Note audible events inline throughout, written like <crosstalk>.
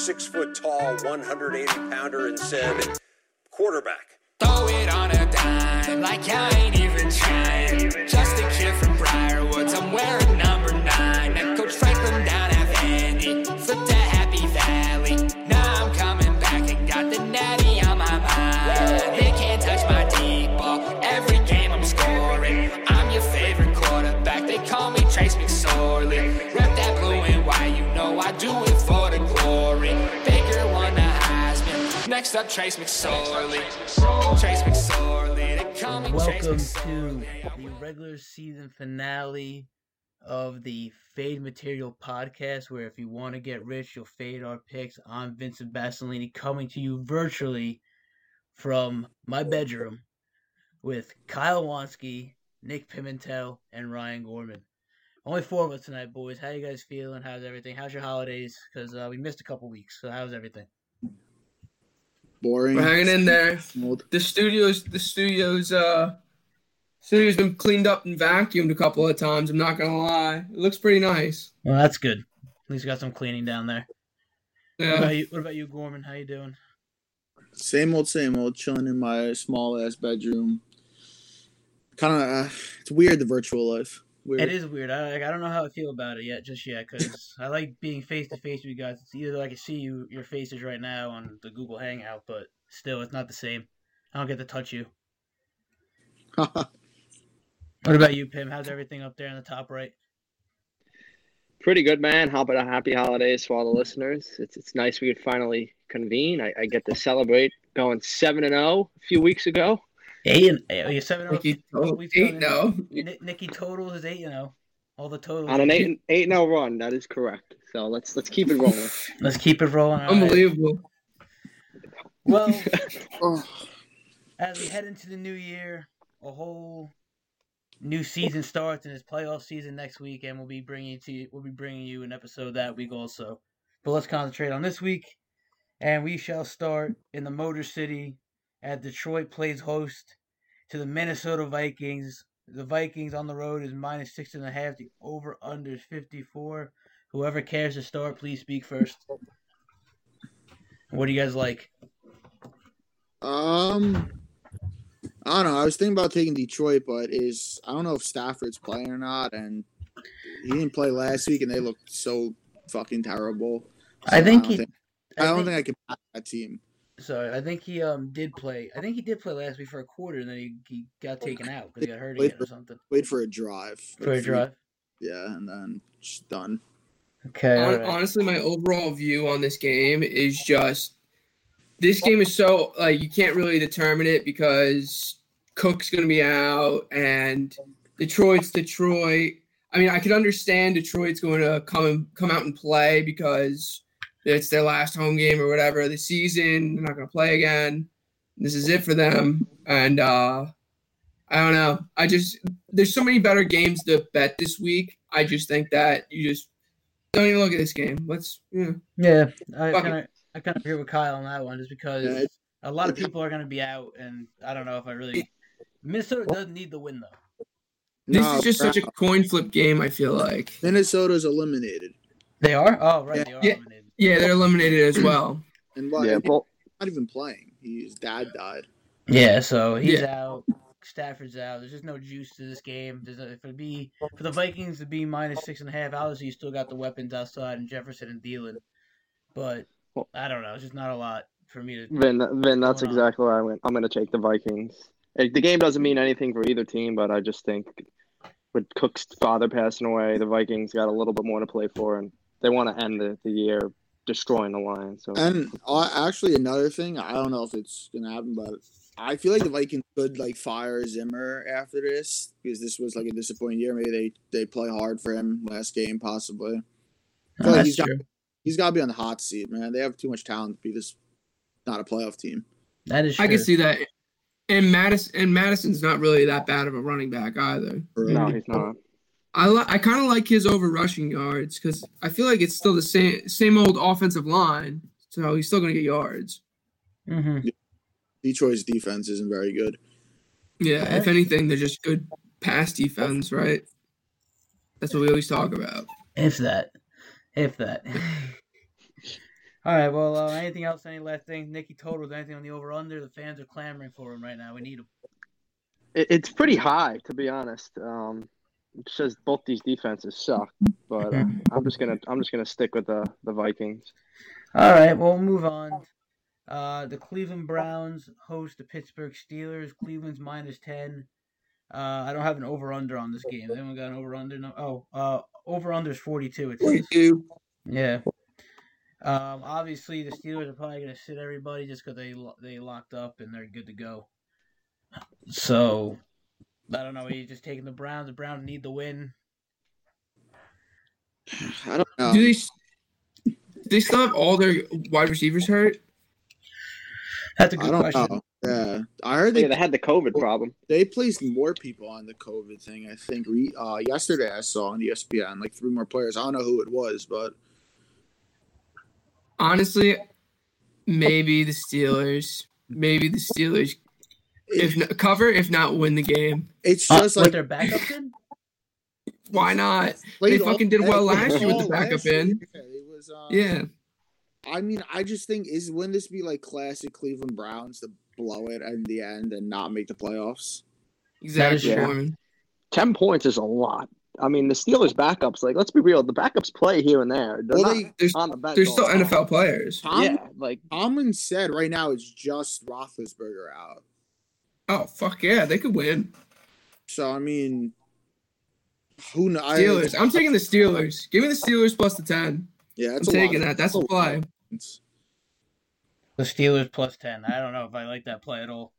six foot tall, 180 pounder and said, quarterback. Throw it on a dime, like I ain't even trying. Just a kid from Briarwoods, I'm wearing nine. Next up Trace McSorley. Trace McSorley, they call me Trace Welcome to McSorley. the regular season finale of the Fade Material podcast, where if you want to get rich, you'll fade our picks. I'm Vincent Basilini coming to you virtually from my bedroom with Kyle Wansky, Nick Pimentel, and Ryan Gorman. Only four of us tonight, boys. How you guys feeling? How's everything? How's your holidays? Because uh, we missed a couple weeks. So how's everything? Boring. We're hanging in there. Old. The studios, the studios, uh, studio's been cleaned up and vacuumed a couple of times. I'm not gonna lie, it looks pretty nice. Well, that's good. At least got some cleaning down there. What Yeah, about you, what about you Gorman? How you doing? Same old, same old. Chilling in my small ass bedroom. Kind of. Uh, it's weird the virtual life. Weird. It is weird. I like, I don't know how I feel about it yet, just yet, because I like being face to face with you guys. It's either I can see you your faces right now on the Google Hangout, but still, it's not the same. I don't get to touch you. <laughs> What about you, Pim? How's everything up there in the top right? Pretty good, man. How about a happy holidays for all the listeners? It's it's nice we could finally convene. I, I get to celebrate going seven and zero a few weeks ago. Eight and eight, you seven. Nicky, oh, oh, we've eight done no. Ni- Nicky total is eight. You know, all the totals. On an eight and eight and zero oh run, that is correct. So let's let's keep it rolling. <laughs> Let's keep it rolling. all right. Unbelievable. Well, <laughs> Oh, as we head into the new year, a whole new season starts, and it's playoff season next week, and we'll be bringing to you, we'll be bringing you an episode that week also. But let's concentrate on this week, and we shall start in the Motor City, as Detroit plays host to the Minnesota Vikings. The Vikings on the road is minus six and a half. The over under is fifty four. Whoever cares to start, please speak first. What do you guys like? um. I don't know. I was thinking about taking Detroit, but is I don't know if Stafford's playing or not, and he didn't play last week, and they looked so fucking terrible. I So think don't he- think- I don't think I can back that team. So I think he um did play. I think he did play last week for a quarter, and then he, he got taken out because he got hurt Played again or something. Wait for a drive. For a Like, drive. Yeah, and then just done. Okay. all Hon- right. Honestly, my overall view on this game is just this game is so like you can't really determine it because Cook's gonna be out and Detroit's Detroit. I mean, I could understand Detroit's going to come and come out and play because it's their last home game or whatever the season. They're not going to play again. This is it for them, and uh, I don't know. I just there's so many better games to bet this week. I just think that you just don't even look at this game. Let's yeah. Yeah, I Fuck kind of I kind of agree with Kyle on that one, just because Yeah, a lot of people are going to be out, and I don't know if I really. Minnesota doesn't need the win though. This No, is just such a coin flip game. I feel like. Minnesota's eliminated, They are. Oh right, Yeah. they are Yeah. eliminated. Yeah, they're eliminated as well. <clears throat> and what? Yeah, and not even playing. His dad died. Yeah, so he's Yeah. out. Stafford's out. There's just no juice to this game. There's a, for it be for the Vikings to be minus six and a half. Obviously, you still got the weapons outside and Jefferson and Thielen, but I don't know. It's just not a lot for me to. Vin, Vin, that's exactly where I went. I'm going to take the Vikings. Like, The game doesn't mean anything for either team, but I just think with Cook's father passing away, the Vikings got a little bit more to play for, and they want to end the, the year destroying the Lions. So And uh, actually, another thing, I don't know if it's gonna happen, but I feel like the Vikings could like fire Zimmer after this because this was like a disappointing year. Maybe they they play hard for him last game, possibly. I feel like That's he's got he's got to be on the hot seat, man. They have too much talent to be this not a playoff team. That is true. I can see that. And Mattison and Mattison's not really that bad of a running back either. no, he's not. I li- I kind of like his over rushing yards because I feel like it's still the same same old offensive line, so he's still gonna get yards. hmm Detroit's defense isn't very good. Yeah, if anything, they're just good pass defense, right? That's what we always talk about. If that, if that. <laughs> All right. Well, uh, anything else? Any last things? Nicky totals. Anything on the over under? The fans are clamoring for him right now. We need him. It, it's pretty high, to be honest. Um, it says both these defenses suck, but uh, <laughs> I'm just gonna I'm just gonna stick with the the Vikings. All right. Well, we'll move on. Uh, the Cleveland Browns host the Pittsburgh Steelers. Cleveland's minus ten. Uh, I don't have an over under on this game. Anyone got an over under? No. Oh, uh, over under is forty two. It says. Forty-two. Yeah. Um, obviously, the Steelers are probably going to sit everybody just because they they locked up and they're good to go. So, I don't know. He's just taking the Browns. The Browns need the win. I don't know. Do they, do they still have all their wide receivers hurt? That's a good don't question. know. Yeah, I heard they Yeah, they had the COVID problem. they placed more people on the COVID thing. I think re, uh, yesterday I saw on ESPN like three more players. I don't know who it was, but Honestly, maybe the Steelers. Maybe the Steelers. If not, cover, if not win the game. it's Uh, just with like their backup in? Why not? they fucking did well last year with the backup in. Yeah, it was. Uh, Yeah. I mean, I just think is wouldn't this be like classic Cleveland Browns to blow it in the end and not make the playoffs? Exactly. Yeah. Ten points is a lot. I mean, the Steelers backups, like, let's be real, the backups play here and there. They're Well, they There's, on the bench. there's all still time. NFL players. Tom, Yeah, like Tomlin said right now it's just Roethlisberger out. Oh fuck yeah, they could win. So I mean, who knows? Steelers. I'm taking the Steelers. Give me the Steelers plus the ten. Yeah, I'm a taking lot. that. That's a oh. lot. play. The Steelers plus 10. I don't know if I like that play at all.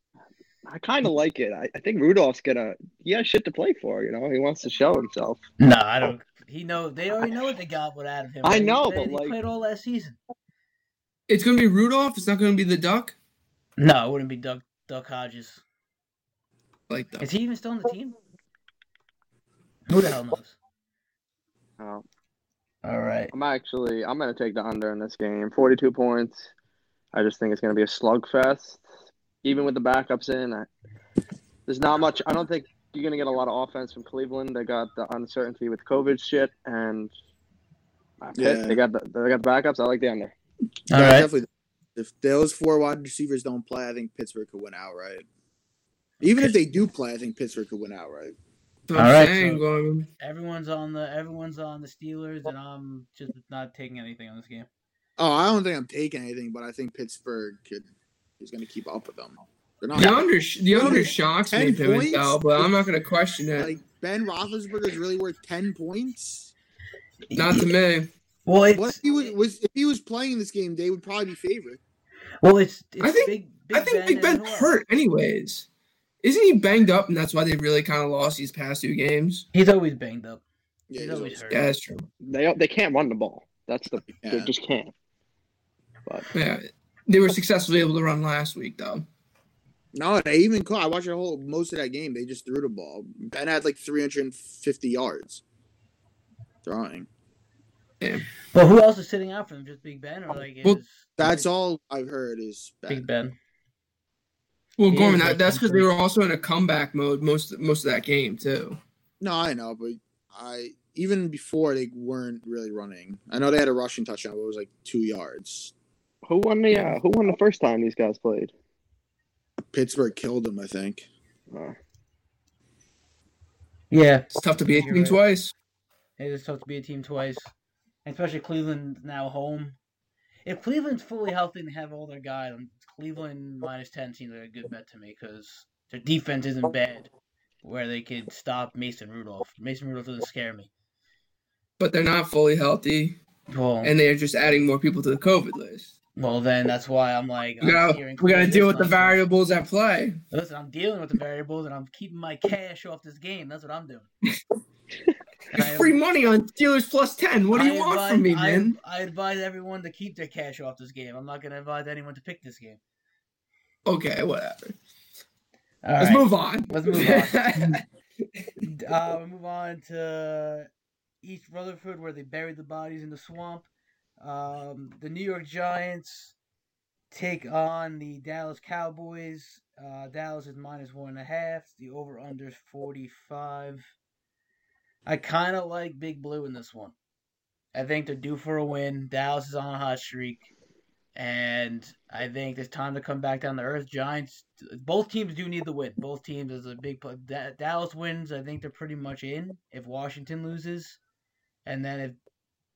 I kind of like it. I, I think Rudolph's gonna. He has shit to play for. You know, he wants to show himself. No, I don't. He know they already know what they got with out of him. I They- know, they, but, they like- played all last season. It's gonna be Rudolph. It's not gonna be the Duck. No, it wouldn't be Doug Duck Hodges. Like that. Is he even still on the team? Who the hell knows? Uh, All right. I'm actually. I'm gonna take the under in this game. 42 points. I just think it's gonna be a slugfest. Even with the backups in, I, there's not much. I don't think you're gonna get a lot of offense from Cleveland. They got the uncertainty with COVID shit, and Yeah. they got the they got the backups. I like the under. All Yeah, right. definitely. If those four wide receivers don't play, I think Pittsburgh could win outright. Even if they do play, I think Pittsburgh could win outright. That's All right, so- Everyone's on the everyone's on the Steelers, and I'm just not taking anything on this game. Oh, I don't think I'm taking anything, but I think Pittsburgh could is going to keep up with them. They're not The under, the under shocks me, points? Pimentel, but I'm not gonna question it. like Ben Roethlisberger is really worth ten points. Not to me. Well, it's What if he was, was if he was playing this game, they would probably be favorite. well, it's, it's I think- big. Big I think Ben Big Ben hurt anyways. Isn't he banged up, and that's why they really kind of lost these past two games? He's always banged up. Yeah, He's he's always always- hurt. Yeah, that's true. They they can't run the ball. That's the they just can't. But Yeah, they were successfully able to run last week, though. No, they even caught. I watched the whole most of that game. They just threw the ball. Ben had like 350 yards throwing. But who else is sitting out for them? Just Big Ben, or like Well, is That's all I've heard is Big Ben. Ben? Well, Gorman, that, that's because they were also in a comeback mode most most of that game too. No, I know, but I even before they weren't really running. I know they had a rushing touchdown, but it was like two yards. who won the uh, who won the first time these guys played? Pittsburgh killed them, I think. Uh, Yeah, It's tough to be a team right. twice. it is tough to be a team twice, especially Cleveland now home. If Cleveland's fully healthy and have all their guys, Cleveland minus ten seems like a good bet to me because their defense isn't bad, where they could stop Mason Rudolph. Mason Rudolph doesn't scare me. but they're not fully healthy, Well, and they're just adding more people to the COVID list. well, then that's why I'm like, We gotta, we gotta deal with the variables at play. Listen, I'm dealing with the variables and I'm keeping my cash off this game. That's what I'm doing. <laughs> I am- Free money on Steelers plus ten. What do you I want advise- from me, I- man? I, advise everyone to keep their cash off this game. I'm not going to advise anyone to pick this game. Okay, whatever. All Let's right. move on. Let's move on. <laughs> uh, we move on to East Rutherford, where they buried the bodies in the swamp. Um, the New York Giants take on the Dallas Cowboys. Uh, Dallas is minus one and a half. The over under is 45. I kind of like Big Blue in this one. I think they're due for a win. Dallas is on a hot streak. And I think it's time to come back down to earth. Giants, both teams do need the win. Both teams is a big. pl- Da- Dallas wins. I think they're pretty much in. If Washington loses, and then if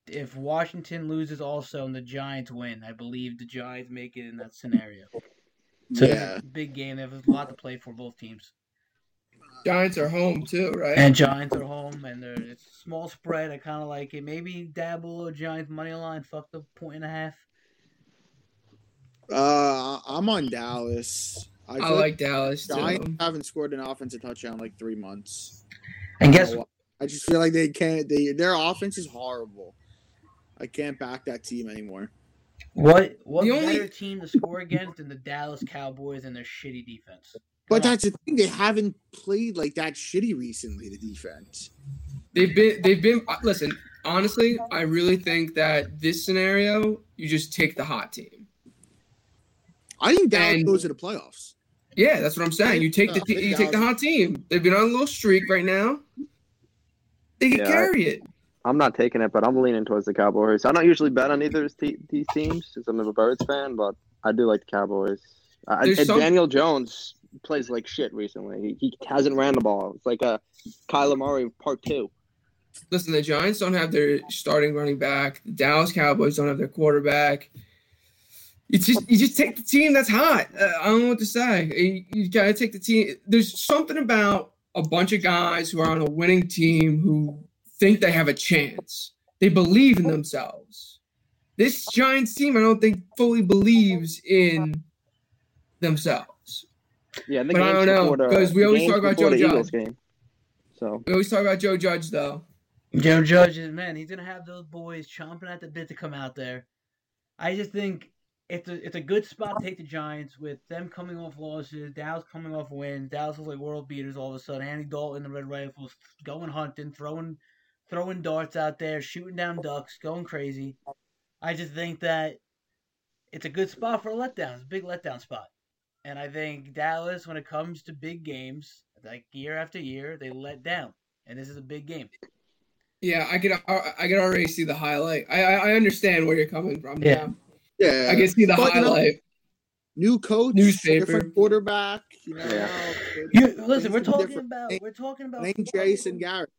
if Washington loses also and the Giants win, I believe the Giants make it in that scenario. So Yeah. big game. They have a lot to play for both teams. Giants are home too, right? And Giants are home, and they're it's a small spread. I kind of like it. Maybe dabble a Giants money line. Fuck the point and a half. Uh, I'm on Dallas. I feel like Dallas Giants too. haven't scored an offensive touchdown in like three months. And I guess don't know why. I just feel like they can't. They their offense is horrible. I can't back that team anymore. what? What The only- team to score against than the Dallas Cowboys and their shitty defense? But on. that's the thing. They haven't played like that shitty recently. The defense. They've been they've been listen, honestly, I really think that this scenario, you just take the hot team. I think Dallas And- goes to the playoffs. Yeah, that's what I'm saying. You take the Uh, I think you take the hot team. They've been on a little streak right now. They can Yeah, I- carry it. I'm not taking it, but I'm leaning towards the Cowboys. I don't usually bet on either of these teams since I'm a Birds fan, but I do like the Cowboys. There's and some- Daniel Jones plays like shit recently. He, he hasn't ran the ball. It's like a Kyler Murray part two. Listen, the Giants don't have their starting running back. The Dallas Cowboys don't have their quarterback. You just you just take the team that's hot. Uh, I don't know what to say. You, you gotta take the team. There's something about a bunch of guys who are on a winning team who think they have a chance. They believe in themselves. This Giants team, I don't think fully believes in themselves. Yeah, and the But I game's don't know, before 'cause we always talk about Joe Judge. Game. So We always talk about Joe Judge though. Joe Judge is man. He's gonna have those boys chomping at the bit to come out there. I just think it's a it's a good spot to take the Giants with them coming off losses, Dallas coming off wins. Dallas was like world beaters all of a sudden. Andy Dalton, the Red Rifles, going hunting, throwing throwing darts out there, shooting down ducks, going crazy. I just think that it's a good spot for a letdown. It's a big letdown spot. And I think Dallas, when it comes to big games, like year after year, they let down. And this is a big game. Yeah, I could I could already see the highlight. I I, I understand where you're coming from. Yeah. Yeah, Yeah, I can see the But, you know, highlight. new coach, Newspaper. different quarterback. You know, Yeah. You listen. We're talking different. about. We're talking about. Name Jason Garrett.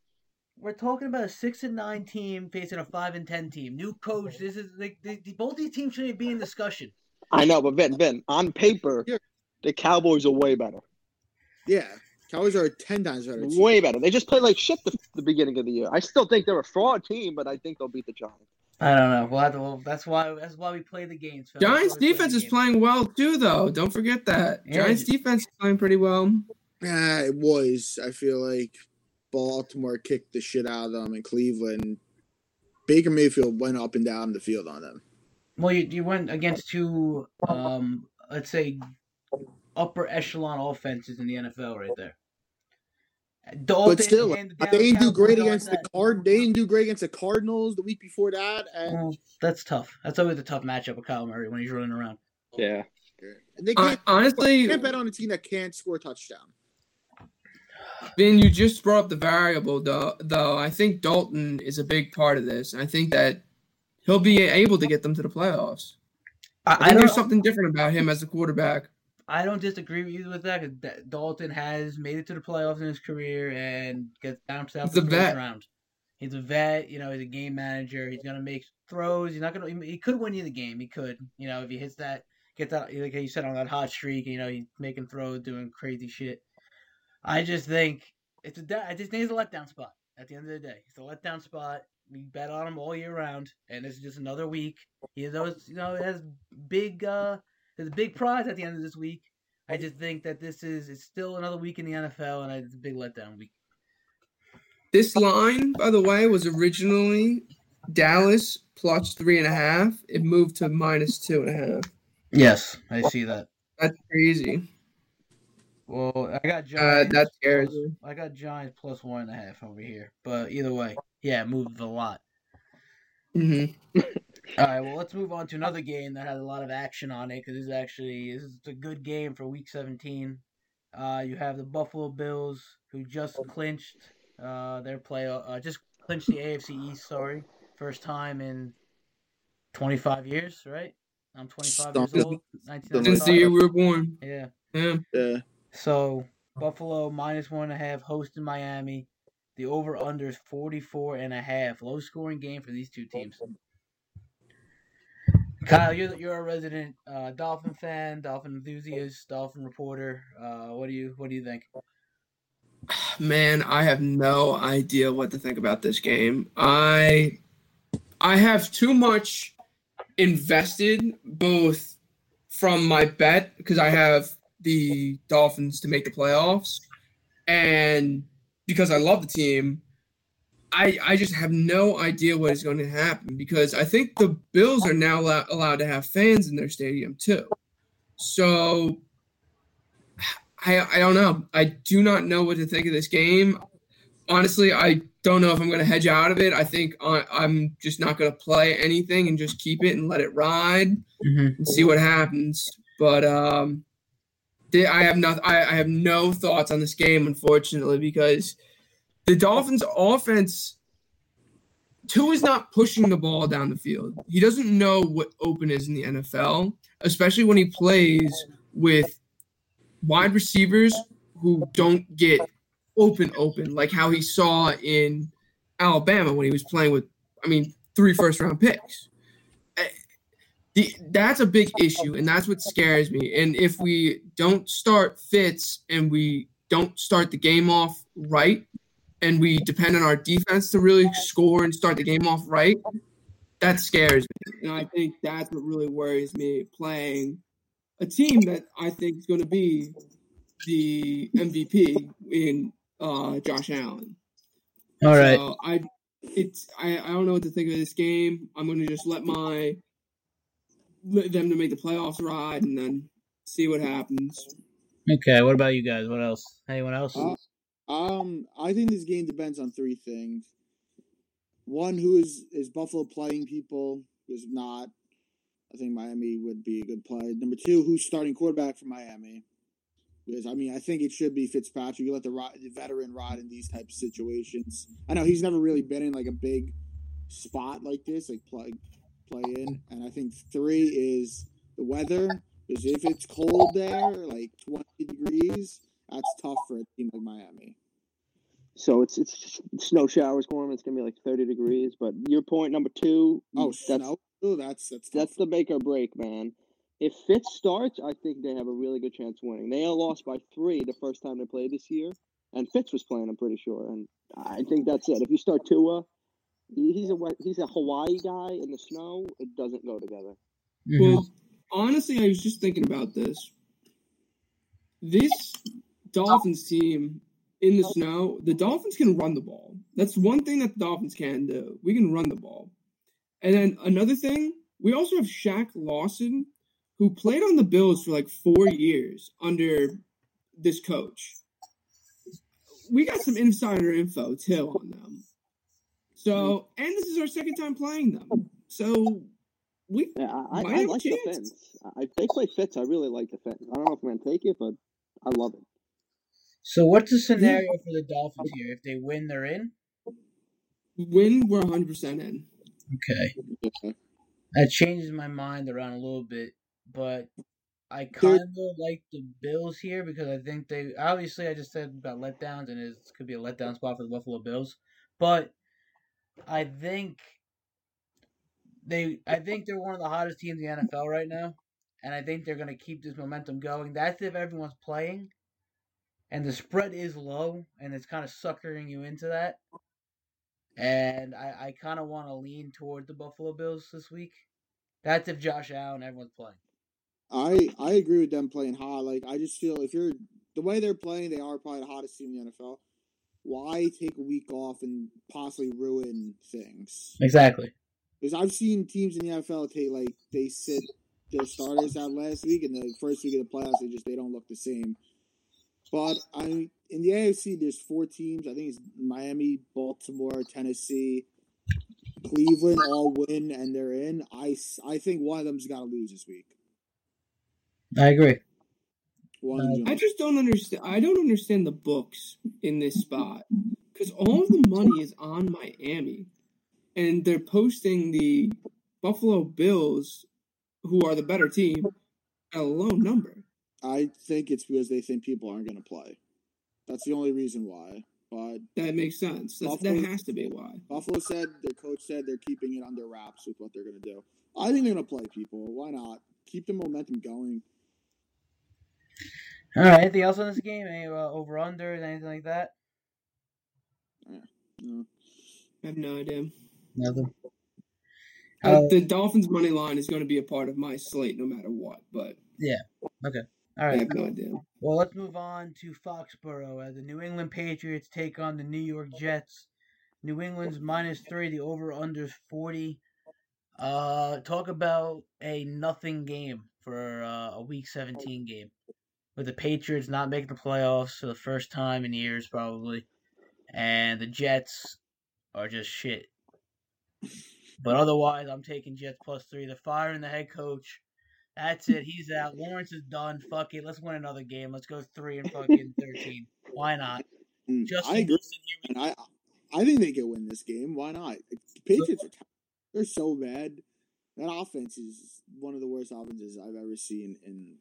We're talking about a six and nine team facing a five and ten team. New coach. This is like the, the, both these teams shouldn't be in discussion. I know, but Ben, Ben, on paper, Yeah. the Cowboys are way better. Yeah, Cowboys are ten times better. Way better. They just played like shit the, the beginning of the year. I still think they're a fraud team, but I think they'll beat the Giants. I don't know. We'll have to, well, that's why. That's why we play the games. Phil. Giants why play defense is games. playing well too, though. Don't forget that. Yeah. Giants defense is playing pretty well. Yeah, it was. I feel like Baltimore kicked the shit out of them in Cleveland. Baker Mayfield went up and down the field on them. Well, you, you went against two, um, let's say, upper echelon offenses in the NFL right there. Dalton But still, and they didn't do great against the card. They didn't do great against the Cardinals the week before that, and, Well, that's tough. That's always a tough matchup with Kyler Murray when he's running around. Yeah. and they can't, honestly, can't bet on a team that can't score a touchdown. Then you just brought up the variable, though. Though I think Dalton is a big part of this, and I think that he'll be able to get them to the playoffs. I, I, I think there's something different about him as a quarterback. I don't disagree with you with that. 'cause Da- Dalton has made it to the playoffs in his career and gets bounced out He's in the first round. He's a vet. You know, he's a game manager. He's gonna make throws. He's not gonna. He he could win you the game. He could. You know, if he hits that, get that, like you said on that hot streak. You know, he's making throws, doing crazy shit. I just think it's a. I just think it's a letdown spot. At the end of the day, it's a letdown spot. We bet on him all year round, and this is just another week. He has those. You know, has big. uh There's a big prize at the end of this week. I just think that this is it's still another week in the NFL, and it's a big letdown week. This line, by the way, was originally Dallas plus three and a half. It moved to minus two and a half. Yes, I see that. That's crazy. Well, I got Uh, Giants. that scares plus- me. I got Giants plus one and a half over here. But either way, yeah, it moved a lot. Hmm All right, well, let's move on to another game that has a lot of action on it because this is actually this is a good game for Week 17. Uh, you have the Buffalo Bills who just clinched uh, their play, uh, just clinched the AFC East. Sorry, first time in 25 years, right? I'm 25 Don't- years old. Since the year we were born. Yeah. Yeah. Yeah. So Buffalo minus one and a half hosting Miami. The over under is 44 and a half. Low scoring game for these two teams. Kyle, you're you're a resident uh, Dolphin fan, Dolphin enthusiast, Dolphin reporter. Uh, what do you what do you think? <sighs> Man, I have no idea what to think about this game. I I have too much invested both from my bet because I have the Dolphins to make the playoffs and because I love the team. I I just have no idea what is going to happen because I think the Bills are now allow, allowed to have fans in their stadium too. So I I don't know. I do not know what to think of this game. Honestly, I don't know if I'm going to hedge out of it. I think I'm just not going to play anything and just keep it and let it ride Mm-hmm. and see what happens. But um, I have not. I, I have no thoughts on this game, unfortunately, because the Dolphins' offense. Tua is not pushing the ball down the field. He doesn't know what open is in the NFL, especially when he plays with wide receivers who don't get open open like how he saw in Alabama when he was playing with I mean three first round picks. The, that's a big issue and that's what scares me. And if we don't start Fitz and we don't start the game off right and we depend on our defense to really score and start the game off right, that scares me. And I think that's what really worries me playing a team that I think is going to be the MVP in uh, Josh Allen. All right. So I, it's I, I don't know what to think of this game. I'm going to just let my let them to make the playoffs ride and then see what happens. Okay. What about you guys? What else? Anyone else? Uh, Um, I think this game depends on three things. One, who is is Buffalo playing people? Is not. I think Miami would be a good play. Number two, who's starting quarterback for Miami? Because I mean, I think it should be Fitzpatrick. You let the, ri- the veteran ride in these types of situations. I know he's never really been in like a big spot like this, like play play in. And I think three is the weather. Because if it's cold there, like twenty degrees, that's tough for a team like Miami. So it's it's snow showers going. It's gonna be like thirty degrees. But your point number two. Oh, that's snow. Ooh, that's that's that's the make or break, man. If Fitz starts, I think they have a really good chance of winning. They all lost by three the first time they played this year, and Fitz was playing. I'm pretty sure, and I think that's it. If you start Tua, he's a he's a Hawaii guy in the snow. It doesn't go together. Mhm. Well, honestly, I was just thinking about this. This Dolphins team in the snow, the Dolphins can run the ball. That's one thing that the Dolphins can do. We can run the ball. And then another thing, we also have Shaq Lawson, who played on the Bills for like four years under this coach. We got some insider info too on them. So, and this is our second time playing them. So, we Yeah, I, I, Might I have a like the chance. Fitz. I, they play Fitz, I really like the Fitz. I don't know if I'm gonna take it, but I love it. So what's the scenario for the Dolphins here? If they win, they're in. win, we're 100% in. Okay. Yeah. That changes my mind around a little bit, but I kind of like the Bills here because I think they obviously I just said about letdowns and it could be a letdown spot for the Buffalo Bills, but I think they I think they're one of the hottest teams in the NFL right now, and I think they're gonna keep this momentum going. That's if everyone's playing, and the spread is low, and it's kind of suckering you into that. And I, I kind of want to lean toward the Buffalo Bills this week. That's if Josh Allen everyone's playing. I I agree with them playing hot. Like I just feel if you're the way they're playing, they are probably the hottest team in the NFL. Why take a week off and possibly ruin things? Exactly. Because I've seen teams in the NFL take like they sit their starters out last week, and the first week of the playoffs, they just they don't look the same. But I in the AFC, there's four teams. I think it's Miami, Baltimore, Tennessee, Cleveland all win and they're in. I I think one of them's got to lose this week. I agree. One uh, of I just don't understand. I don't understand the books in this spot because all of the money is on Miami, and they're posting the Buffalo Bills who are the better team, at a low number. I think it's because they think people aren't going to play. That's the only reason why. But That makes sense. That's, that Buffalo- has to be why. Buffalo said their coach said they're keeping it under wraps with what they're going to do. I think they're going to play people. Why not? Keep the momentum going. All right. Anything else on this game? Any uh, over unders? Anything like that? No. I have no idea. Nothing. Uh, Uh, the Dolphins money line is going to be a part of my slate no matter what, but all I have no idea. Well, let's move on to Foxborough as the New England Patriots take on the New York Jets. New England's minus three. The over unders forty. Uh, talk about a nothing game for uh, a Week Seventeen game, with the Patriots not making the playoffs for the first time in years probably, and the Jets are just shit. But otherwise, I'm taking Jets plus three. They're firing the head coach. That's it. He's out. Lawrence is done. Fuck it. Let's win another game. Let's go three and fucking thirteen. Why not? Mm, Justin I agree. I, I think they can win this game. Why not? The Patriots are they're so bad. That offense is one of the worst offenses I've ever seen in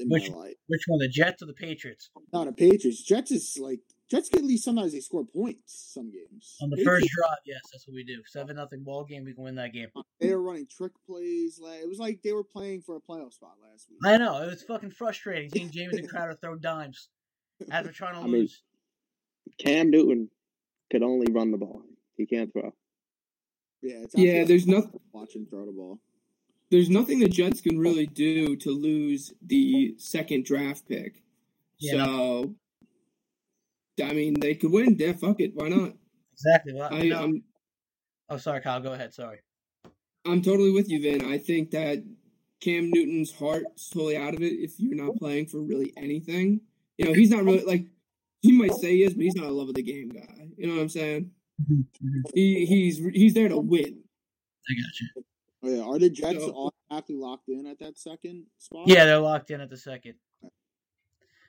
in Which- my life. Which one? The Jets or the Patriots? Not the Patriots. Jets is like Jets get at least sometimes they score points some games. On the Patriots, first drive, yes, that's what we do. Seven nothing ball game. We can win that game. they were running trick plays. Like, it was like they were playing for a playoff spot last week. I know it was fucking frustrating seeing <laughs> Jamison Crowder throw dimes after trying to I mean, lose. Cam Newton could only run the ball. He can't throw. Yeah, it's Yeah, there's no nothing. watch him throw the ball. There's nothing the Jets can really do to lose the second draft pick. Yeah. So, I mean, they could win. Yeah, fuck it. Why not? Exactly. Well, I, no. I'm Oh, sorry, Kyle. Go ahead. Sorry. I'm totally with you, Vin. I think that Cam Newton's heart's totally out of it if you're not playing for really anything. You know, he's not really like he might say he is, but he's not a love of the game guy. You know what I'm saying? Mm-hmm. He he's he's there to win. I got you. Oh, yeah, are the Jets So- automatically locked in at that second spot? Yeah, they're locked in at the second.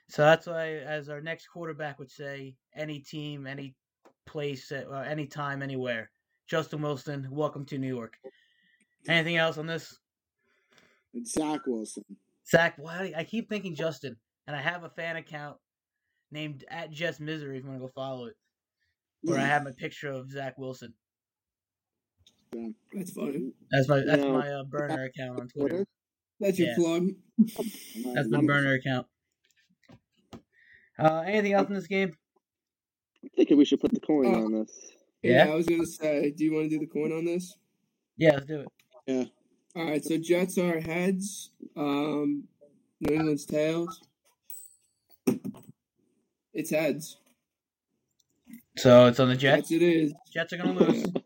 So that's why, as our next quarterback would say, any team, any place, uh, any time, anywhere. Justin Wilson, welcome to New York. Anything else on this? It's Zach Wilson. Zach, why I keep thinking Justin, and I have a fan account named at Jess Misery. If you want to go follow it, where I have my picture of Zach Wilson. That's funny. That's my that's No. my uh, burner account on Twitter. Twitter. That's your Yeah. plug. That's my burner account. Uh, anything else in this game? I'm thinking we should put the coin Uh, on this. Yeah. Yeah? I was gonna say, do you want to do the coin on this? Yeah, let's do it. Yeah. All right, so Jets are heads. Um, New England's tails. It's heads. So it's on the Jets. Jets it is. Jets are gonna lose. <laughs>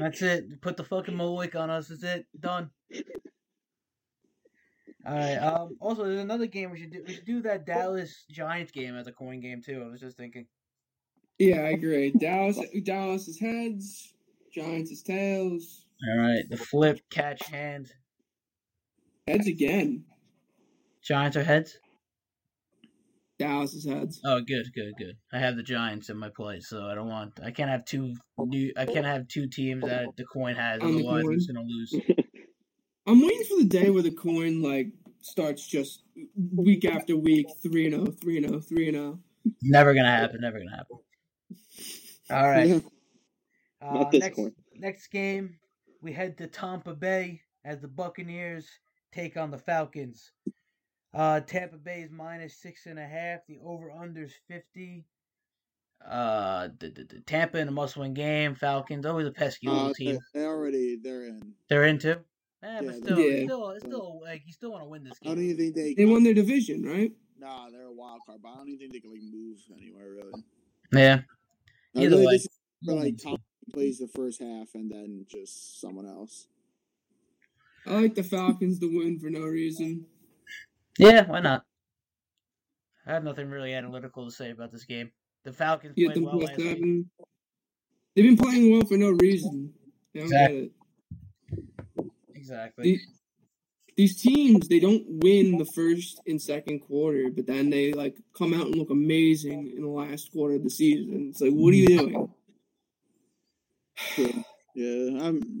That's it. Put the fucking Moloik on us. That's it. Done. All right. Um. Also, there's another game we should do. We should do that Dallas Giants game as a coin game too. I was just thinking. Yeah, I agree. Dallas, Dallas is heads. Giants is tails. All right. The flip, catch, hand. Heads again. Giants are heads. Dallas heads. Oh, good, good, good. I have the Giants in my place, so I don't want. I can't have two new. I can't have two teams that the coin has. On the Otherwise, I'm coin. just gonna lose. <laughs> I'm waiting for the day where the coin like starts just week after week, three and 0, 3 and 0, 3 and oh. Never gonna happen. Never gonna happen. All right. Yeah. Uh, Not this next, coin. next game, we head to Tampa Bay as the Buccaneers take on the Falcons. Uh, Tampa Bay is minus six and a half. The over under is fifty. Uh, the, the, the Tampa in a must-win game. Falcons always a pesky little Uh, team. they, they already they're in. They're into. Eh, but Yeah, still, Yeah. still, it's still, like you still want to win this game. I don't even think they. They won their division, right? Nah, they're a wild card, but I don't even think they can like move anywhere really. Yeah. I Either really, way. this is for like Tom plays the first half and then just someone else. I like the Falcons to win for no reason. Yeah, why not? I have nothing really analytical to say about this game. The Falcons Get played them well plus last week. seven. They've been playing well for no reason. I don't Exactly. get it. Exactly. The- these teams they don't win the first and second quarter, but then they like come out and look amazing in the last quarter of the season. It's like, what are you mm. doing? True. Yeah, I'm.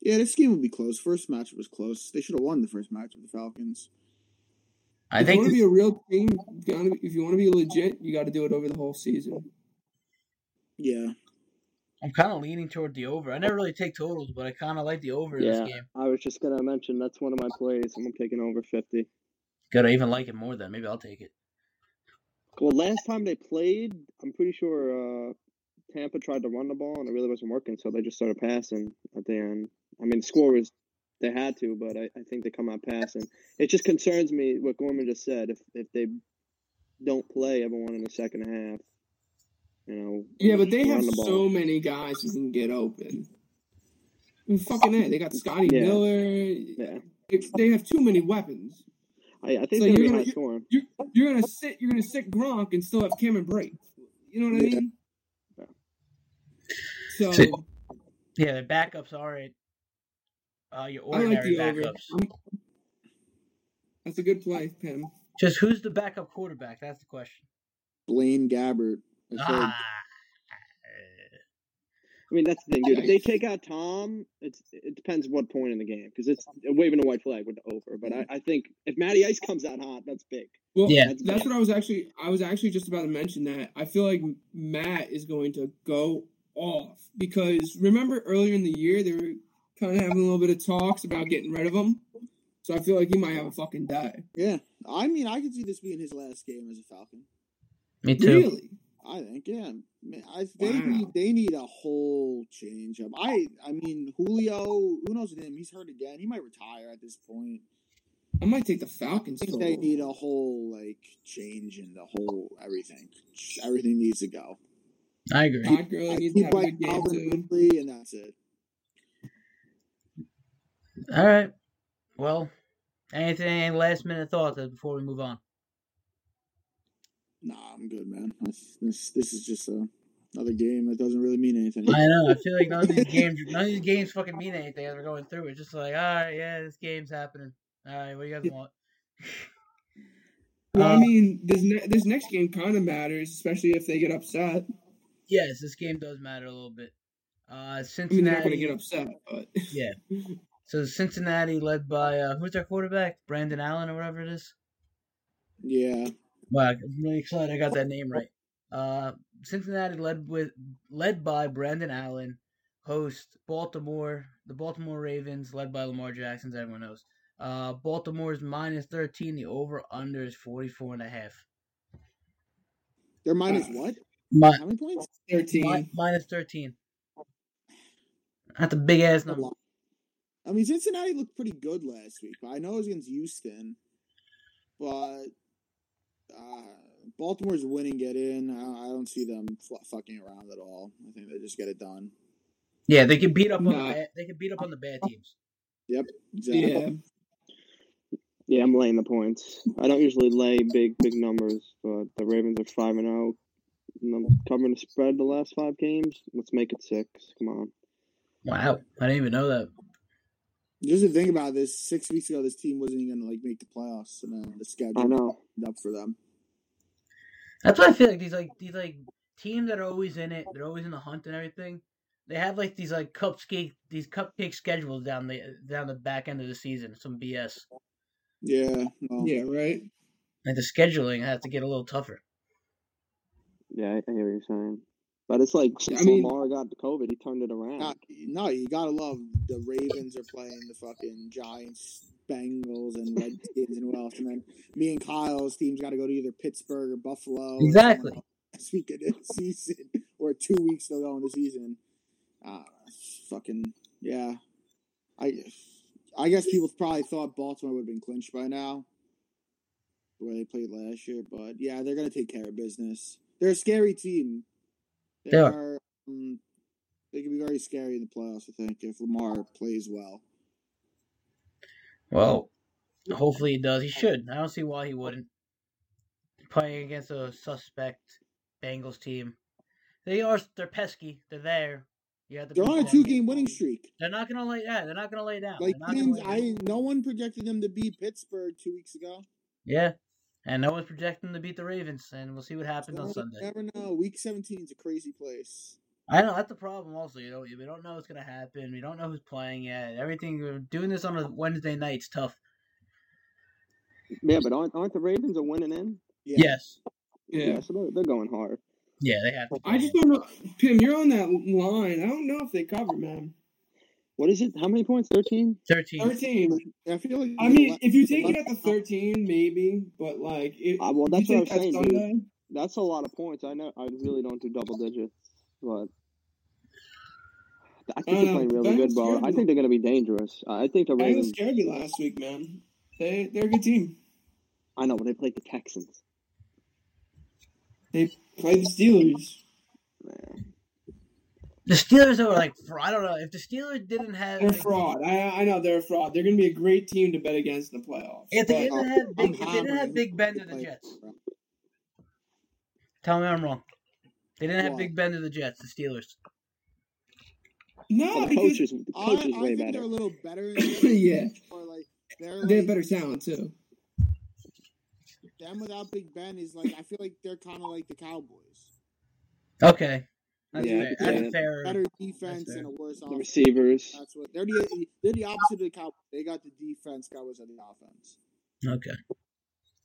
Yeah, this game will be close. First match was close. They should have won the first match with the Falcons. I if think you want to be a real team, if you want to be legit, you got to do it over the whole season. Yeah. I'm kind of leaning toward the over. I never really take totals, but I kind of like the over in this game. I was just gonna mention that's one of my plays. I'm taking over 50. Good, I even like it more then. Maybe I'll take it. Well, last time they played, I'm pretty sure uh, Tampa tried to run the ball and it really wasn't working, so they just started passing at the end. I mean, the score was they had to, but I, I think they come out passing. It just concerns me what Gorman just said. If if they don't play everyone in the second half, you know. Yeah, but they have the so many guys who can get open. I mean, fucking it. They got Scotty Yeah. Miller. Yeah, They, they have too many weapons. I, I think so you're gonna- high you- scoring. You're, you're gonna sit. You're gonna sit Gronk and still have Cameron Brate. You know what I mean? So So- Yeah, the backups are it. Uh, your I like the over. backups. That's a good play, Pim. Just who's the backup quarterback? That's the question. Blaine Gabbert. I Ah, I mean, that's the thing, dude. If they take out Tom, it's it depends what point in the game because it's waving a white flag with the over. But I, I think if Matty Ice comes out hot, that's big. Well, Yeah. That's that's what I was actually. I was actually just about to mention that. I feel like Matt is going to go off because remember earlier in the year they were kind of having a little bit of talks about getting rid of him. So I feel like he might have a fucking day. yeah. I mean, I could see this being his last game as a Falcon. me too. Really? I think, yeah. Man, I, they Wow. need they need a whole change up. I I mean Julio, who knows with him? He's hurt again. He might retire at this point. I might take the Falcons. I think they need a whole like change in the whole everything. Everything needs to go. I agree. Todd Gurley needs to Keep have a like good game Calvin too. Ridley, and that's it. All right. Well, anything, any last minute thoughts before we move on? Nah, I'm good, man. This this, this is just a, another game that doesn't really mean anything. I know. I feel like none of these <laughs> games, none of these games fucking mean anything as we're going through. It's just like, all right, yeah, this game's happening. All right, what do you guys want? Well, I Uh, mean, this ne- this next game kind of matters, especially if they get upset. Yes, this game does matter a little bit. Uh, I mean, they're not going to get upset, but Yeah. <laughs> So Cincinnati led by uh, who's their quarterback? Brandon Allen or whatever it is. Yeah, Wow, I'm really excited I got that name right. Uh, Cincinnati led with led by Brandon Allen, host Baltimore, the Baltimore Ravens, led by Lamar Jackson, as everyone knows. Uh, Baltimore's minus 13, the over under is 44 and a half. they're minus what? Mi- How many points? thirteen. mi- minus 13. That's a big ass A number. Lot. I mean, Cincinnati looked pretty good last week. But I know it was against Houston, but uh, Baltimore's winning, get in. I, I don't see them f- fucking around at all. I think they just get it done. Yeah, they can beat up on Nah. the bad, they can beat up on the bad teams. Exactly. Yeah, Yeah, I'm laying the points. I don't usually lay big big numbers, but the Ravens are five and zero. Covering the spread the last five games. Let's make it six. Come on. Wow, I didn't even know that. Just to think about this, six weeks ago, this team wasn't even gonna like make the playoffs, and then the schedule I know. opened up for them. That's why I feel like these like these like teams that are always in it, they're always in the hunt and everything. They have like these like cupcake these cupcake schedules down the down the back end of the season. Some BS. Yeah, well, yeah, right. Like the scheduling has to get a little tougher. Yeah, I, I hear what you're saying. But it's like since I mean- Lamar got the COVID, he turned it around. not- no, you gotta love the Ravens are playing the fucking Giants, Bengals, and Redskins and Welsh, and then me and Kyle's team's got to go to either Pittsburgh or Buffalo. Exactly. someone else This week of the season, or two weeks to go in the season. Uh, fucking yeah. I I guess people probably thought Baltimore would have been clinched by now, the way they played last year. But yeah, they're gonna take care of business. They're a scary team. They, They are. are. um, they can be very scary in the playoffs. I think if Lamar plays well. Well, hopefully he does. He should. I don't see why he wouldn't. Playing against a suspect Bengals team. They are they're pesky. They're there. You have to They're on a two-game winning streak. They're not gonna lay yeah, they're not gonna lay down. Like teams, lay down. I no one projected them to beat Pittsburgh two weeks ago. Yeah. And no one's projecting to beat the Ravens, and we'll see what happens on So, Sunday. Never know. Week 17 is a crazy place. I know that's the problem. Also, you know, we don't know what's gonna happen. We don't know who's playing yet. Everything we're doing this on a Wednesday night's tough. Yeah, but aren't, aren't the Ravens a winning in? Yeah. Yes. Yeah. so they're, they're going hard. Yeah, they have. To I just don't know. Pim, you're on that line. I don't know if they cover, man. What is it? How many points? 13? thirteen. 13. I feel like I mean, if you take it at the 13, maybe, but like, it, Uh, well, that's what I'm that saying, dude. That's a lot of points. I know. I really don't do double digits, but I think they're playing know. really good Bengals ball. I think they're going to be dangerous. I think the Bengals Ravens. scared you last week, man. They they're a good team. I know, but they played the Texans. They play the Steelers. Man. The Steelers are like, fr- I don't know if the Steelers didn't have. They're fraud. I I know they're a fraud. They're going to be a great team to bet against in the playoffs. If they didn't uh, have I'm Big, if they didn't have Big Ben to the Jets, tell me I'm wrong. They didn't have Big Ben to the Jets. The Steelers. no, Well, the because coach is the I, coach I way think better. they're a little better. <coughs> Yeah. Or like they're they have like, better talent too. them without Big Ben is like I feel like they're kind of like the Cowboys. Okay, that's Yeah, fair. yeah. Fair. Better defense fair. and a worse offense. The receivers. That's what they're the they're the opposite of the Cowboys. They got the defense. Cowboys have the offense. Okay,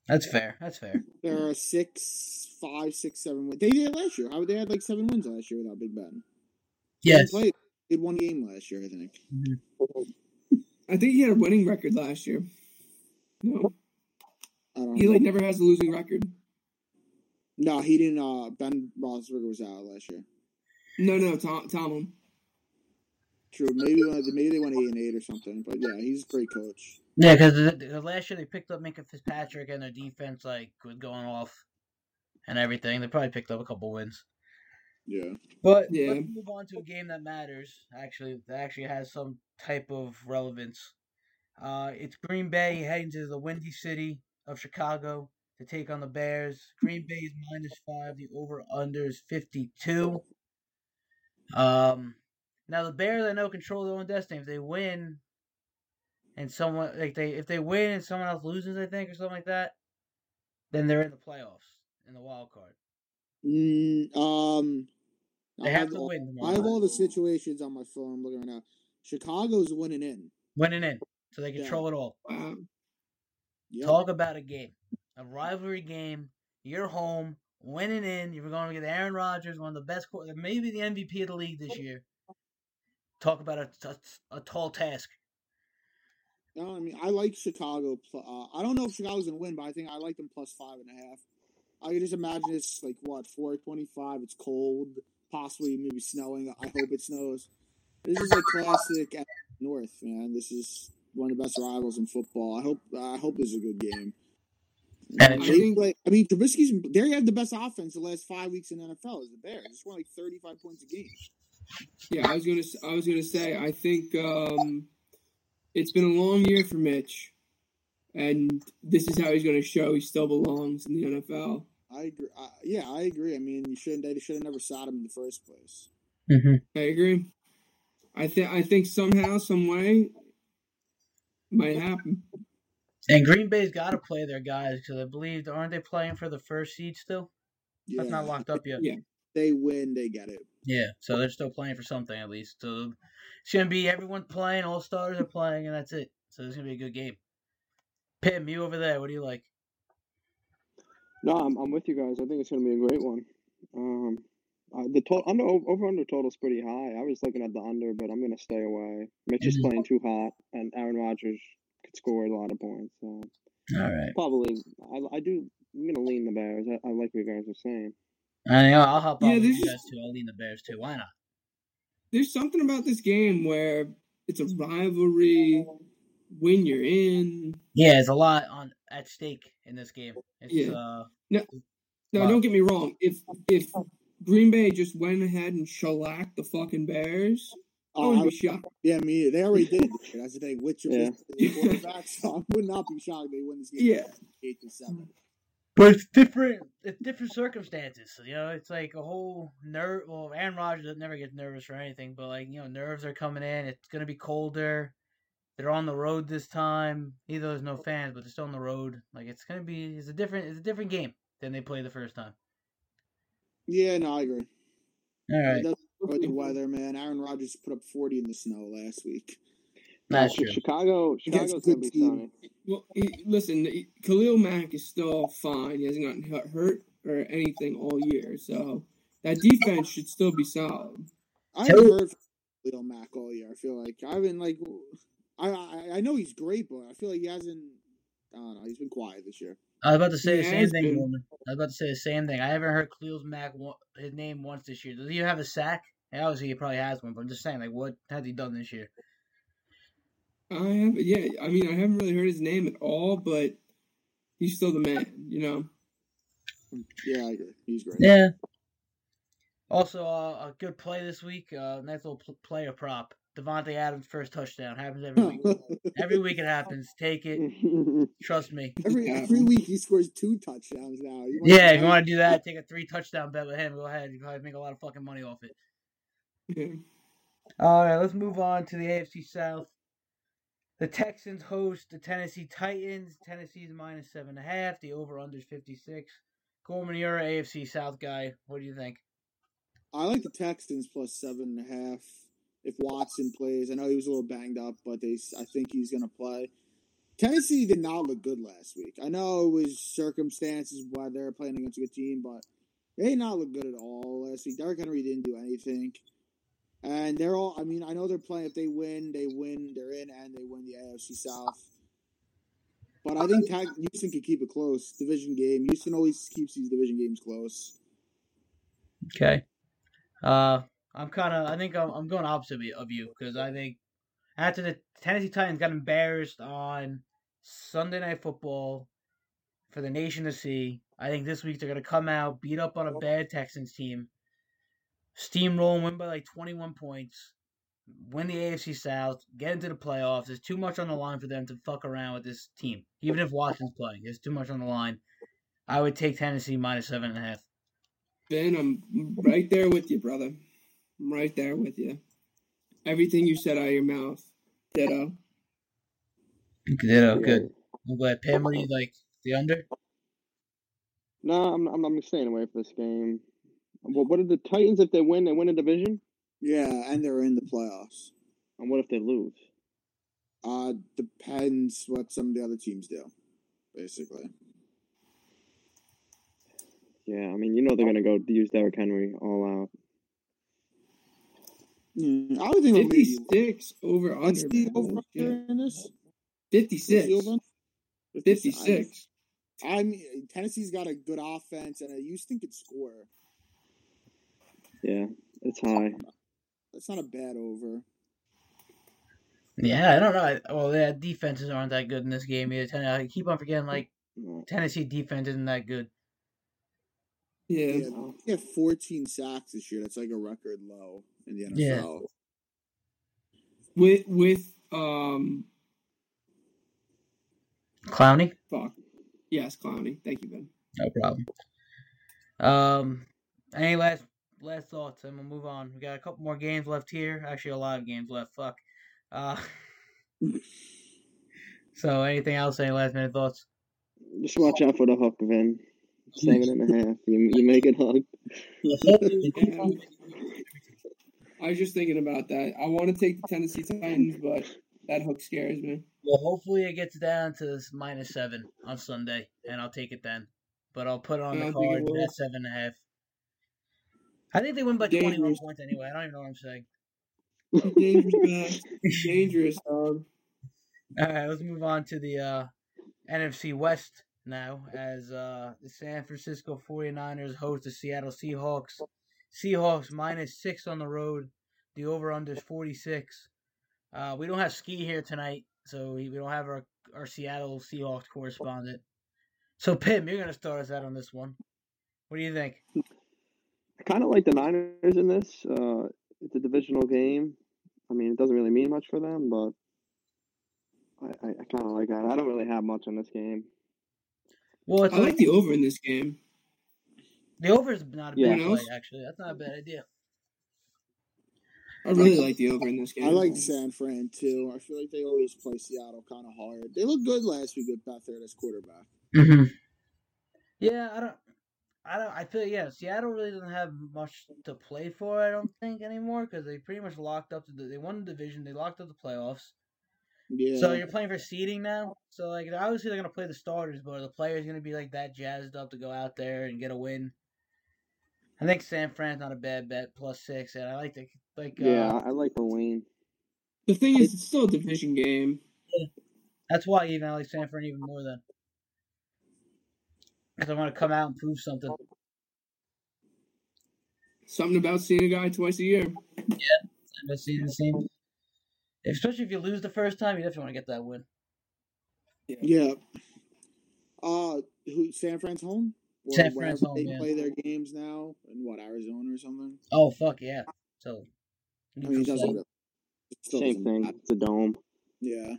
that's fair. That's fair. They're six, five, six, seven. Win. They did it last year. How they had like seven wins last year without Big Ben. They Yes. played. They won game last year, I think. I think he had a winning record last year. No, I don't he know. like never has a losing record. No, he didn't. Uh, Ben Roethlisberger was out last year. No, no, Tom, Tomlin. True. Maybe when- maybe they went eight and eight or something. But yeah, he's a great coach. Yeah, because last year they picked up Minkah Fitzpatrick and their defense like was going off and everything. They probably picked up a couple wins. Yeah. But Yeah. let's move on to a game that matters. Actually, that actually has some type of relevance. Uh, it's Green Bay heading to the Windy City of Chicago to take on the Bears. Green Bay is minus five. The over under is fifty two. Um, now the Bears I know control their own destiny. If they win, and someone like they if they win and someone else loses, I think or something like that, then they're in the playoffs in the wild card. Mm, um, They I have to all, win. I have all the situations on my phone. I'm looking right now. Chicago's winning in. winning in, so they Yeah. control it all. <clears throat> Wow. Yep. Talk about a game, a rivalry game. You're home, winning in. You're going to get Aaron Rodgers, one of the best, maybe the MVP of the league this year. Talk about a, a, a tall task. No, I mean I like Chicago. Uh, I don't know if Chicago's gonna win, but I think I like them plus five and a half. I can just imagine it's like what four twenty five. It's cold, possibly maybe snowing. I hope it snows. This is a classic North, man. This is one of the best rivals in football. I hope I hope this is a good game. And I think- play- I mean, Trubisky's they have the best offense the last five weeks in the NFL. Is the Bears? It's won like thirty five points a game. Yeah, I was gonna. s- I was gonna say. I think um, it's been a long year for Mitch, and this is how he's gonna show he still belongs in the NFL. I agree. I, yeah, I agree. I mean, you shouldn't. They should have never sat him in the first place. Mm-hmm. I agree. I think. I think somehow, some way, might happen. And Green Bay's got to play their guys because I believe aren't they playing for the first seed still? Yeah, That's not locked up yet. Yeah. they win, they get it. Yeah, so they're still playing for something at least. So it's gonna be everyone playing, all stars are playing, and that's it. So it's gonna be a good game. Pim, you over there? What do you like? No, I'm, I'm with you guys. I think it's going to be a great one. Um, uh, the total under over under total's pretty high. I was looking at the under, but I'm going to stay away. Mitch is Mhm. playing too hot, and Aaron Rodgers could score a lot of points. So All right. probably, I, I do. I'm going to lean the Bears. I, I like what you guys are saying. I know. I'll hop on Yeah, with you guys too. I'll lean the Bears too. Why not? There's something about this game where it's a rivalry. When you're in, Yeah, there's a lot on at stake in this game. It's Yeah. uh no, Wow. don't get me wrong. If if Green Bay just went ahead and shellacked the fucking Bears, I Uh, oh, wouldn't I- be shocked. yeah, me. They already did. That's the thing. With your Yeah. quarterback, <laughs> so I would not be shocked they win this game. Yeah. eight to seven. But it's different. It's different circumstances. You know, it's like a whole nerve. Well, Aaron Rodgers never gets nervous or anything, but like you know, nerves are coming in. It's gonna be colder. They're on the road this time. Either there's no fans, but they're still on the road. Like it's gonna be. It's a different. It's a different game than they played the first time. Yeah, no, I agree. All right. It does- Or the <laughs> weather, man. Aaron Rodgers put up 40 in the snow last week. That's true. Chicago, Against a Chicago's gonna good be team. sunny. Well, he, listen, he- Khalil Mack is still fine. He hasn't gotten hu- hurt or anything all year, so that defense should still be solid. I haven't heard from Leo Mack all year. I feel like I haven't like I, I I know he's great, but I feel like he hasn't. I don't know. He's been quiet this year. I was about to say the same thing, been. Norman. I was about to say the same thing. I haven't heard Khalil Mack wa- his name once this year. Does he have a sack? Yeah, obviously he probably has one, but I'm just saying, like, what has he done this year? I have, yeah. I mean, I haven't really heard his name at all, but he's still the man. You know. Yeah, I agree. He's great. Yeah. Also, uh, a good play this week. Uh, nice little pl- player prop. Davante Adams first touchdown happens every week. <laughs> every week it happens. Take it. <laughs> Trust me. every every week he scores two touchdowns now. You want Yeah, to- if you want to do that, <laughs> take a three touchdown bet with him. Go ahead. You probably make a lot of fucking money off it. All right, let's move on to the AFC South. The Texans host the Tennessee Titans. Tennessee's minus seven and a half. The over under is fifty six. Gorman, you're an AFC South guy. What do you think? I like the Texans plus seven and a half. If Watson plays, I know he was a little banged up, but they I think he's gonna play. Tennessee did not look good last week. I know it was circumstances why they're playing against a good team, but they did not look good at all last week. Derrick Henry didn't do anything. And they're all I mean, I know they're playing if they win, they win, they're in and they win the AFC South. But I think Tag- Houston can keep it close. Division game. Houston always keeps these division games close. Okay. Uh, I'm kind of. I think I'm, I'm going opposite of you- because I think after the Tennessee Titans got embarrassed on Sunday Night Football for the nation to see, I think this week they're gonna come out, beat up on a bad Texans team, steamroll and win by like 21 points, win the AFC South, get into the playoffs. There's too much on the line for them to fuck around with this team. Even if Watson's playing, there's too much on the line. I would take Tennessee minus seven and a half. Ben, I'm right there with you, brother. I'm right there with you. Everything you said out of your mouth, ditto. Ditto, good. I'm glad. Pam, what do you like? The under? No, I'm, I'm I'm staying away from this game. What what are the Titans if they win? They win a division. Yeah, and they're in the playoffs. And what if they lose? Uh, depends what some of the other teams do, basically. Yeah, I mean, you know they're gonna go use Derrick Henry all out. Mm, I would think 56 over what's under. the over Holy in this? 56. What's the over? 56. I mean, Tennessee's got a good offense, and I Houston could score. Yeah, it's high. That's not a bad over. Yeah, I don't know. Well, yeah, defenses aren't that good in this game either. I keep on forgetting, like, Tennessee defense isn't that good. Yeah. Yeah, they have 14 sacks this year. That's like a record low in the NFL. Yeah. With, with, um, Clowney? fuck. Yes, Clowney. Thank you, Ben. No problem. Um, any last last thoughts? And we'll move on. We got a couple more games left here. Actually, a lot of games left. Fuck. Uh, <laughs> so, anything else? Any last minute thoughts? Just watch out for the hook, Vin. Seven and a half. You you make it hug. <laughs> <laughs> I was just thinking about that. I want to take the Tennessee Titans, but that hook scares me. Well, hopefully it gets down to minus seven on Sunday, and I'll take it then. But I'll put it on I the don't think it card at seven and a half. I think they win by 21 points anyway. I don't even know what I'm saying. Dangerous, <laughs> man. Dangerous, dog. All right, let's move on to the uh, NFC West now as uh, the San Francisco 49ers host the Seattle Seahawks. Seahawks minus six on the road. The over under is 46. Uh, we don't have Ski here tonight, so we we don't have our, our Seattle Seahawks correspondent. So, Pim, you're going to start us out on this one. What do you think? I kind of like the Niners in this. Uh, it's a divisional game. I mean, it doesn't really mean much for them, but I, I, I kind of like that. I don't really have much in this game. Well, it's I like the over in this game. The over is not a Yeah. bad play, actually. That's not a bad idea. I really like the over in this game. I like San Fran too. I feel like they always play Seattle kind of hard. They looked good last week with Beathard as quarterback. Mm-hmm. Yeah, I don't. I don't. I feel yeah. Seattle really doesn't have much to play for. I don't think anymore because they pretty much locked up. The, they won the division. They locked up the playoffs. Yeah. So you're playing for seeding now. So like obviously they're gonna play the starters, but are the players gonna be like that jazzed up to go out there and get a win? I think San Fran's not a bad bet, plus six, and I like the like. Uh, Yeah, I like the lane. The thing is, it's still a division game. That's why even I like San Fran even more than. Because I want to come out and prove something. Something about seeing a guy twice a year. Yeah, I've seen the same. Especially if you lose the first time, you definitely want to get that win. Yeah. Uh, who? San Fran's home. Or San wherever Fran's home, They yeah. play their games now in what Arizona or something. Oh fuck yeah! So. I mean, it doesn't. it still Same thing. matter. It's a dome. Yeah.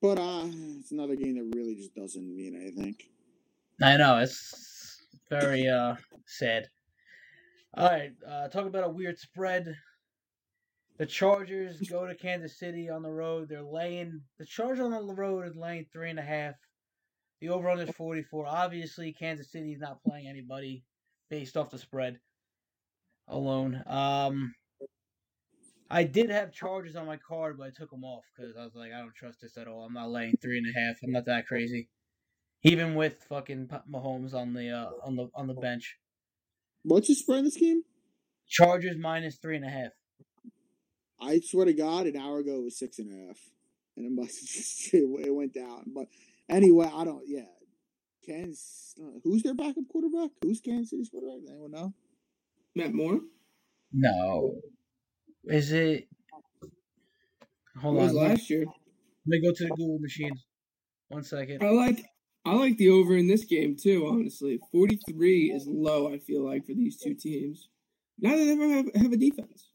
But uh, it's another game that really just doesn't mean anything. I know it's very uh sad. All right, uh, talk about a weird spread. The Chargers go to Kansas City on the road. They're laying the Chargers on the road is laying three and a half. The over under is forty four. Obviously, Kansas City is not playing anybody based off the spread alone. Um, I did have charges on my card, but I took them off because I was like, I don't trust this at all. I'm not laying three and a half. I'm not that crazy even with fucking Mahomes on the uh, on the on the bench. What's the spread in this game? Chargers minus three and a half. I swear to God, an hour ago it was six and a half, and it must <laughs> it went down. But anyway, I don't. Yeah, Kansas. uh, Who's their backup quarterback? Who's Kansas City's quarterback? Does anyone know? Matt Moore. No, is it? Hold What was on, let me, last year? let me go to the Google machine. One second. I like I like the over in this game too. Honestly, forty three is low. I feel like for these two teams. Neither of them have, have a defense.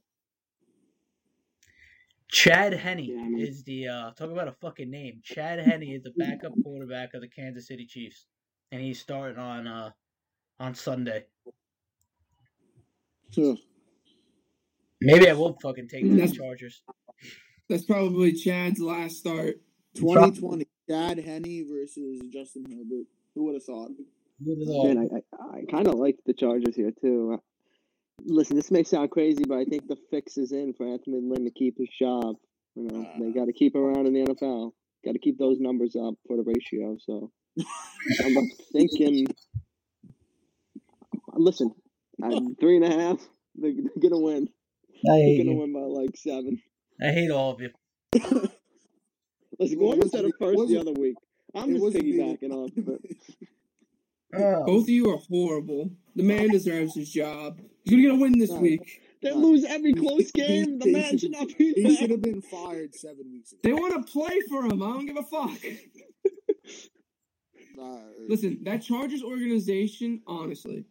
Chad Henne Yeah, I mean- is the uh, talk about a fucking name. Chad Henne is the backup quarterback of the Kansas City Chiefs, and he's starting on uh on Sunday. Ugh. Maybe I will fucking take the Chargers. That's probably Chad's last start. 2020. Chad Henne versus Justin Herbert. Who would have thought? Who would have Man, thought? I, I, I kind of like the Chargers here too. Uh, Listen, this may sound crazy, but I think the fix is in for Anthony Lynn to keep his job. You know, they got to keep him around in the NFL. Got to keep those numbers up for the ratio. So <laughs> I'm thinking. Listen, <laughs> I'm three and a half. They're, they're gonna win. I They're gonna you. win by like seven. I hate all of you. <laughs> Listen, Well, Gorman it said it wasn't- first the other week. I'm just wasn't piggybacking off of it. Oh. Both of you are horrible. The man deserves his job. He's gonna get a win this No. week. They No. lose every close game. The man should- should not be He should have been fired seven weeks ago. They want to play for him. I don't give a fuck. <laughs> Listen, that Chargers organization, honestly,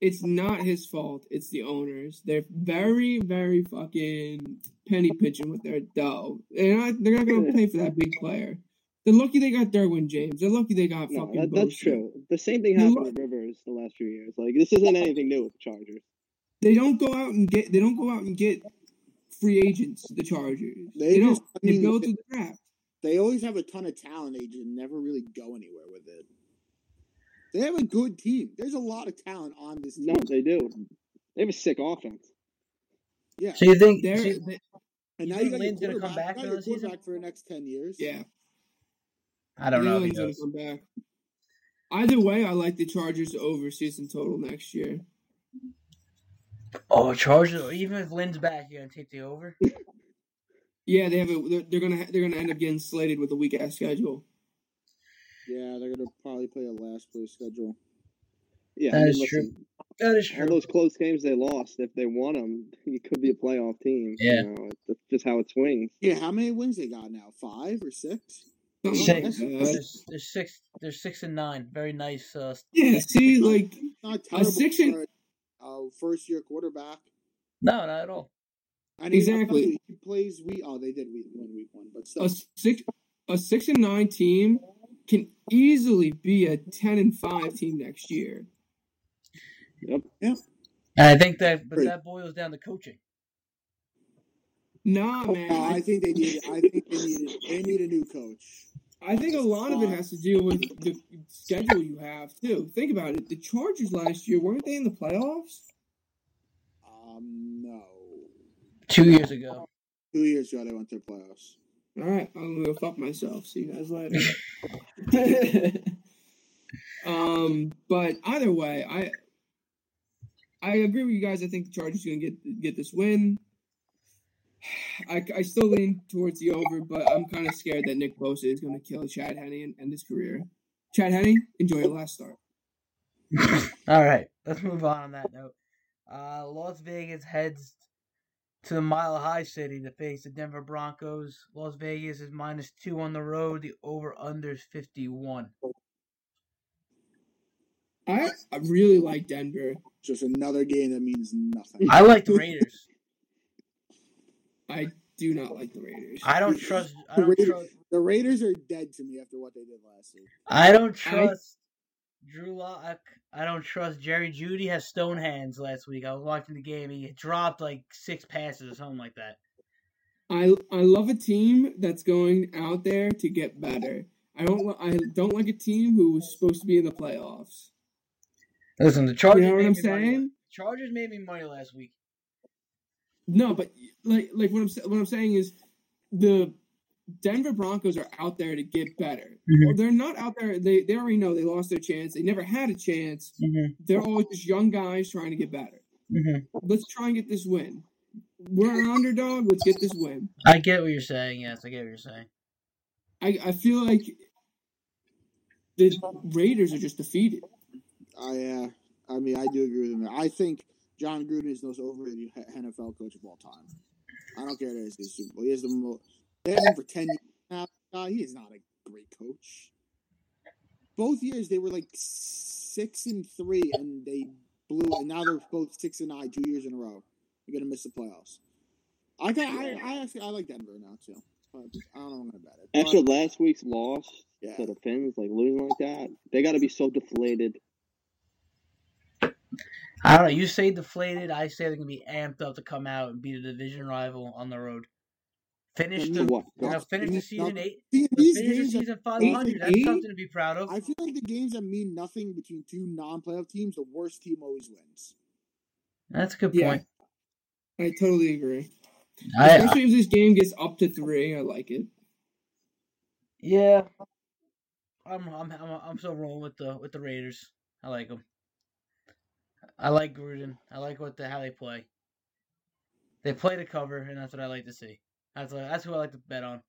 it's not his fault. It's the owners. They're very, very fucking penny pitching with their dough. They're not. They're not gonna pay for that big player. They're lucky they got Derwin James. They're lucky they got No, fucking. that, that's Bosa. true. The same thing happened with Rivers the last few years. Like this isn't anything new with the Chargers. They don't go out and get. They don't go out and get free agents. The Chargers. They They, just- don't. I mean, they go they- through the draft. they always have a ton of talent. They just never really go anywhere with it. They have a good team. There's a lot of talent on this team. No, they do. They have a sick offense. Yeah. So you think? They're. so you- they- And now you think got your Lynn's gonna come back now for your the season? for the next ten years. yeah. I don't know. If he gonna does. come back. Either way, I like the Chargers over season total next year. Oh, Chargers. Even if Lynn's back, you're gonna take the over. Yeah, they have a. They're, they're gonna. They're gonna end up getting slated with a weak ass schedule. Yeah, they're gonna probably play a last place schedule. Yeah, That I mean, is true. listen, That is All those close games they lost, if they won them, <laughs> you could be a playoff team. Yeah. You know, that's just how it swings. Yeah, how many wins they got now? Five or six? Something Six. like that. There's, there's six. There's six and nine. Very nice. Uh, Yeah, see, like Not terrible six and- for a uh, first year quarterback. no, not at all. And Exactly. He plays we Oh, they did week win week one, but still. a six a six and nine team can easily be a ten and five team next year. Yep, yep. I think that, but Great. that boils down to coaching. Nah, man. Uh, I think they need. I think they need. They need a new coach. I think a lot of it has to do with the schedule you have too. Think about it. The Chargers last year weren't they in the playoffs? Um, no. Two years ago. Two years ago, they went to the playoffs. All right, I'm gonna go fuck myself. See you guys later. <laughs> um, but either way, I I agree with you guys. I think the Chargers are gonna get get this win. <sighs> I, I still lean towards the over, but I'm kind of scared that Nick Bosa is going to kill Chad Henne and end his career. Chad Henne, enjoy your last start. <laughs> All right, let's move on on that note. Uh, Las Vegas heads to the Mile High City to face the Denver Broncos. Las Vegas is minus two on the road. The over under is 51. I, I really like Denver. Just another game that means nothing. I like the Raiders. <laughs> I do not like the Raiders. I don't trust. I The don't Raiders, trust. the Raiders are dead to me after what they did last week. I don't trust Drew Lock. I don't trust Jerry Jeudy. Has stone hands last week. I was watching the game. He dropped like six passes or something like that. I I love a team that's going out there to get better. I don't I don't like a team who was supposed to be in the playoffs. Listen, the Chargers. You know what I'm me money- saying? Chargers made me money last week. No, but like like what I'm what I'm saying is the Denver Broncos are out there to get better. Mhm. Well, they're not out there. They they already know they lost their chance. They never had a chance. Mm-hmm. They're always just young guys trying to get better. Mm-hmm. Let's try and get this win. We're an underdog. Let's get this win. I get what you're saying. Yes, I get what you're saying. I I feel like the Raiders are just defeated. I, uh, I mean, I do agree with him. I think Jon Gruden is the most overrated NFL coach of all time. I don't care that he's the Super Bowl. He has the most. They had him for ten years now. Uh, he is not a great coach. Both years they were like six and three, and they blew. And now they're both six and nine, two years in a row. They're gonna miss the playoffs. I got. I, I actually I like Denver now too. But I don't know about it. After But, last week's loss yeah, to the Finns, like losing like that, they got to be so deflated. I don't know. You say deflated. I say they're gonna be amped up to come out and beat a division rival on the road. Finish the you know, finish the season no. eight. See, Finish these the games are- season five hundred. That's eight? something to be proud of. I feel like the games that mean nothing between two non-playoff teams, the worst team always wins. That's a good Yeah. point. I totally agree. I, Especially if this game gets up to three, I like it. yeah. I'm I'm I'm I'm still rolling with the with the Raiders. I like them. I like Gruden. I like what the how they play. They play to cover, and that's what I like to see. That's what, that's who I like to bet on.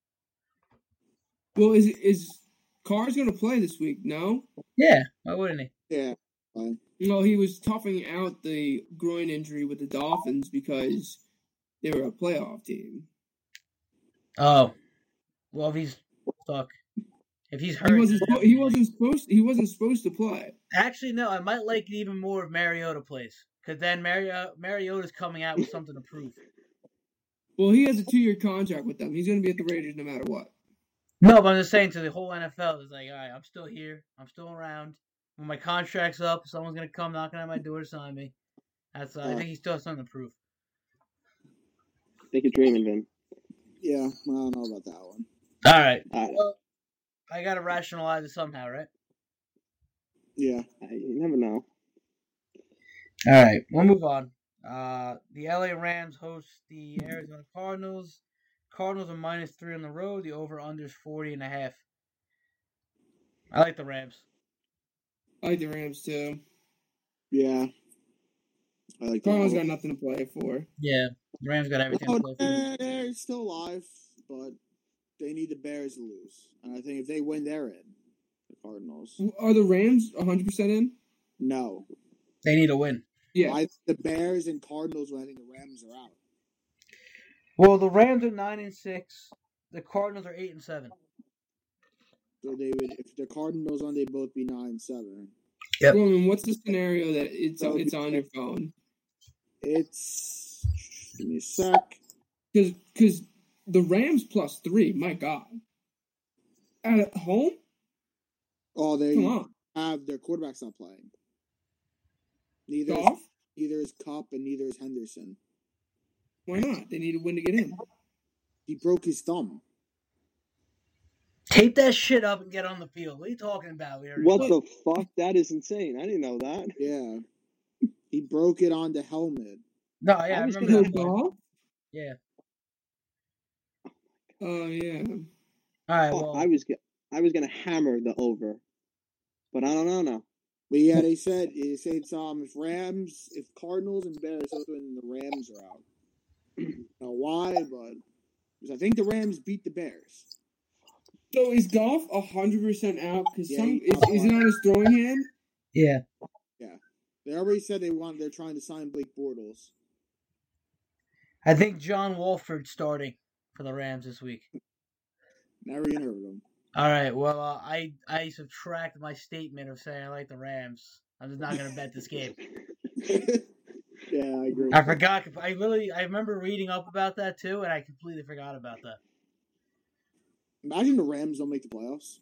Well, is is Carr's going to play this week? No. Yeah, why wouldn't he? Yeah, fine. Well, he was toughing out the groin injury with the Dolphins because they were a playoff team. Oh, well, if he's fuck, if he's He wasn't. spo- He wasn't supposed. He wasn't supposed to play. Actually, no. I might like it even more if Mariota plays, because then Mariota Mariota's coming out with something to prove. Well, he has a two-year contract with them. He's going to be at the Raiders no matter what. No, but I'm just saying to the whole NFL is like, all right, I'm still here, I'm still around. When my contract's up, someone's gonna come knocking at my door to sign me. That's uh, I think he still has something to prove. They could dream of him. Yeah, I don't know about that one. All right, I, well, I gotta rationalize it somehow, right? Yeah, I, you never know. All right, we'll move on. Uh, the LA Rams host the Arizona Cardinals. Cardinals are minus three on the road. The over under is 40 and a half. I like the Rams. I like the Rams too. yeah. I like that. Cardinals got nothing to play for. Yeah, the Rams got everything to Oh, play for. they're, they're still alive, but they need the Bears to lose. And I think if they win, they're in. The Cardinals. Are the Rams 100 percent in? No. They need a win. Yeah. I, the Bears and Cardinals win. I think the Rams are out. Well, the Rams are nine and six. The Cardinals are eight and seven. So they would, if the Cardinals won, they'd both be nine and seven. Yep. Roman, what's the scenario that it's That would it's on your phone? It's give me a sec. Because because the Rams plus three, my God, at home, Oh, they have their quarterbacks not playing. Neither is, Goff. neither is Kupp and neither is Henderson. Why not? They need a win to get in. He broke his thumb. Tape that shit up and get on the field. What are you talking about? We What played. the fuck? That is insane. I didn't know that. Yeah. He broke it on the helmet. No, yeah, I, I remember that. part. Yeah. Oh yeah. All right. Fuck, Well, I was ge- I was gonna hammer the over, but I don't know now. But yeah, they said they said it's um if Rams if Cardinals and Bears open the Rams are out. <clears throat> I why, but because I think the Rams beat the Bears. So is Goff hundred percent out? Because Yeah, some is, is it on his throwing hand? yeah. Yeah. They already said they want they're trying to sign Blake Bortles. I think John Wolford's starting for the Rams this week. Never even heard of him. All right. Well, uh, I I subtract my statement of saying I like the Rams. I'm just not gonna bet this game. <laughs> yeah, I agree. I forgot. I really I remember reading up about that too, and I completely forgot about that. Imagine the Rams don't make the playoffs.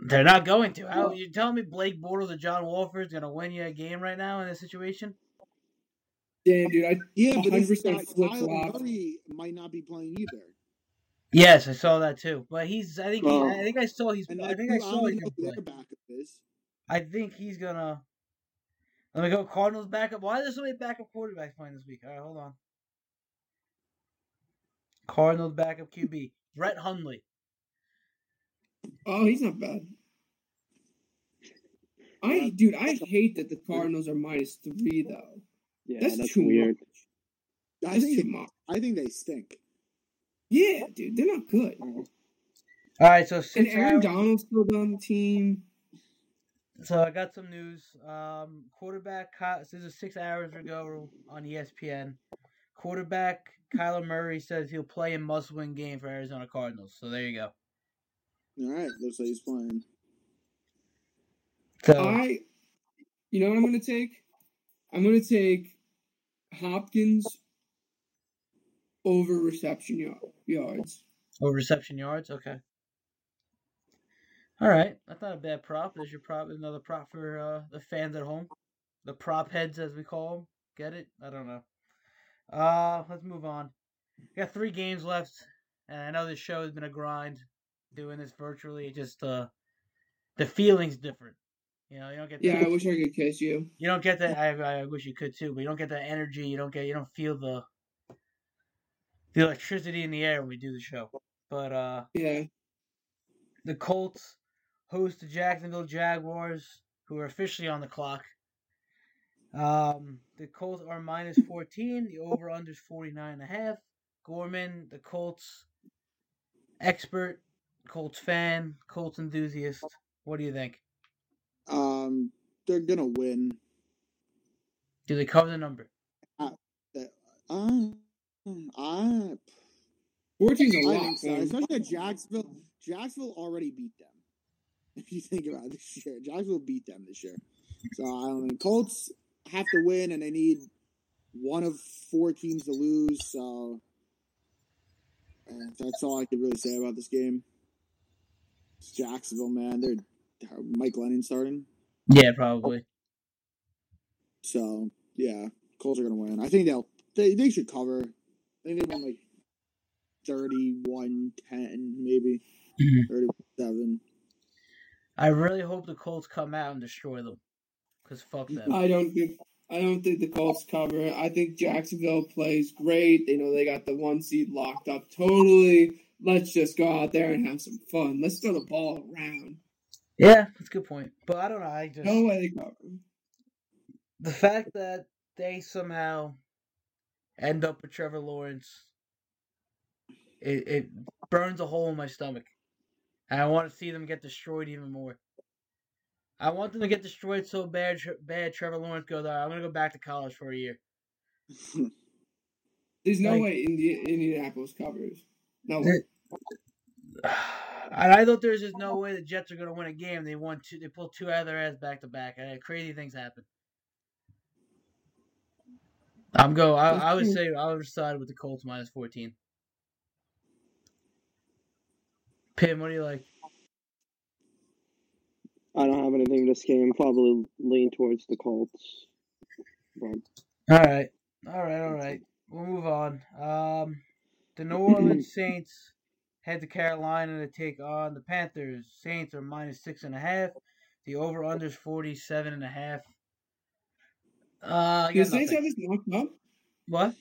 They're not going to. How you telling me Blake Bortles or John Wolford's gonna win you a game right now in this situation? Damn, dude. I Yeah, but this 100% flip-flop. Might not be playing either. Yes, I saw that too. But he's. I think. He, Oh. I think I saw he's. I think I I saw don't he's know gonna who play. their backup is. I think he's gonna. Let me go. Cardinals backup. Why are there so many backup quarterbacks playing this week? All right, hold on. Cardinals backup QB Brett Hundley. oh he's not bad. I dude, I hate that the Cardinals are minus three though. Yeah, That's, that's, too weird. much. I That's think too much. I think they stink. Yeah, dude, they're not good. All right, so And six Aaron hours. Donald's still on the team. So I got some news. Um, quarterback. This is six hours ago on ESPN. Quarterback Kyler Murray says he'll play a must-win game for Arizona Cardinals. So there you go. All right, looks like he's playing. So I, you know what I'm gonna take? I'm gonna take Hopkins over reception yard, yards. or reception yards. Okay. All right, that's not a bad prop. There's your prop. Another prop for uh, the fans at home, the prop heads as we call them. Get it? I don't know. Uh, let's move on. We got three games left, and I know this show has been a grind doing this virtually. Just uh, the feeling's different. You know, you don't get Yeah, I wish I could kiss you. you don't get that. I I wish you could too, but you don't get that energy. You don't get you don't feel the the electricity in the air when we do the show. But uh, Yeah, the Colts host the Jacksonville Jaguars, who are officially on the clock. Um, the Colts are minus 14. The over under is 49 and a half. Gorman, the Colts expert, Colts fan, Colts enthusiast. What do you think? Um, they're gonna win. Do they cover the number? That uh, I 14's a I lot. think so. man. Especially at Jacksonville. Jacksonville already beat them. <laughs> If you think about it this year, Jacksonville beat them this year. So I don't think Colts have to win, and they need one of four teams to lose. So uh, that's all I could really say about this game. It's Jacksonville, man. They're, they're Mike Glennon starting. Yeah, probably. So yeah, Colts are gonna win. I think they'll they, they should cover. I think they win like 31-10 maybe. Mhm. 31-7. I really hope the Colts come out and destroy them. Because fuck them. I don't think I don't think the Colts cover. I think Jacksonville plays great. They know they got the one seed locked up totally. Let's just go out there and have some fun. Let's throw the ball around. Yeah, that's a good point. But I don't know. I just. No way the fact that they somehow end up with Trevor Lawrence, it, it burns a hole in my stomach. And I want to see them get destroyed even more. I want them to get destroyed so bad, bad Trevor Lawrence goes, "All right, I'm going to go back to college for a year. <laughs> There's no Like- way Indi- Indianapolis covers. No way. <sighs> <sighs> <sighs> <laughs> And I thought there was just no <laughs> way the Jets are going to win a game. They won two. They pulled two out of their ass back to back. and Crazy things happen. I'm go. I, I would say I would side with the Colts minus fourteen. Pim, what do you like? I don't have anything in this game. Probably lean towards the Colts. But All right, all right, all right. We'll move on. Um, the New <clears throat> Orleans Saints head to Carolina to take on the Panthers. Saints are minus six and a half. The over under is forty seven and a half. Uh, I The got Saints have nothing. this locked up. what?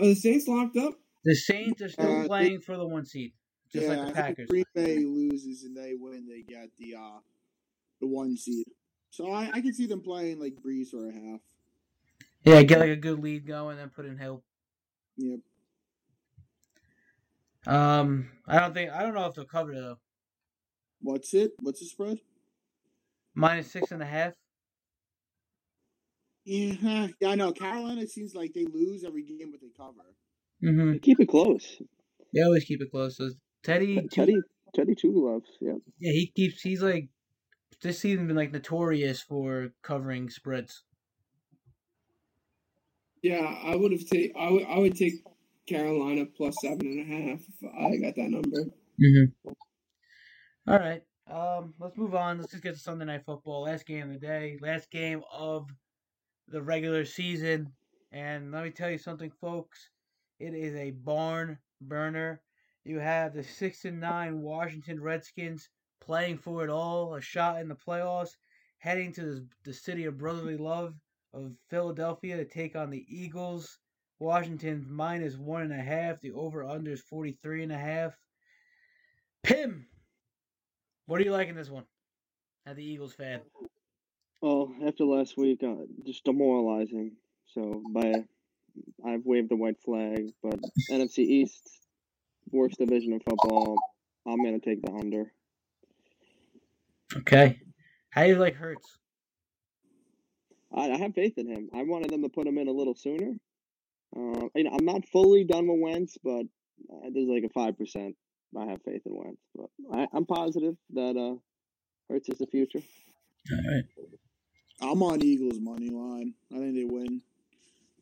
Are the Saints locked up? The Saints are still Uh, they- playing for the one seed, just yeah, like the I think Packers. if Green Bay loses and they win, they get the uh the one seed. So I, I can see them playing like Brees or a half. Yeah, get like a good lead going, then put in Hill. Yep. Um, I don't think I don't know if they'll cover though. What's it? What's the spread? Minus six and a half. Yeah, yeah, I know. Carolina seems like they lose every game, but they cover. Mm-hmm. They keep it close. They always keep it close. So Teddy, Teddy, Teddy Two Gloves. Yeah. yeah, he keeps. He's like this season been like notorious for covering spreads. Yeah, I would have take. I would. I would take Carolina plus seven and a half. I got that number. Mm-hmm. All right. Um, let's move on. Let's just get to Sunday night football. Last game of the day. Last game of the regular season. And let me tell you something, folks. It is a barn burner. You have the six and nine Washington Redskins playing for it all, a shot in the playoffs, heading to the, the city of brotherly love of Philadelphia to take on the Eagles. Washington minus one and a half. The over under is forty three and a half. Pim, what do you like in this one? As the Eagles fan, Well, after last week, uh, just demoralizing. So by I've waved the white flag, but <laughs> NFC East, worst division in football. I'm gonna take the under. okay. How do you like Hurts? I, I have faith in him. I wanted them to put him in a little sooner. Uh, you know, I'm not fully done with Wentz, but uh, there's like a five percent. I have faith in Wentz, but I, I'm positive that uh, Hurts is the future. All right. I'm on Eagles money line. I think they win.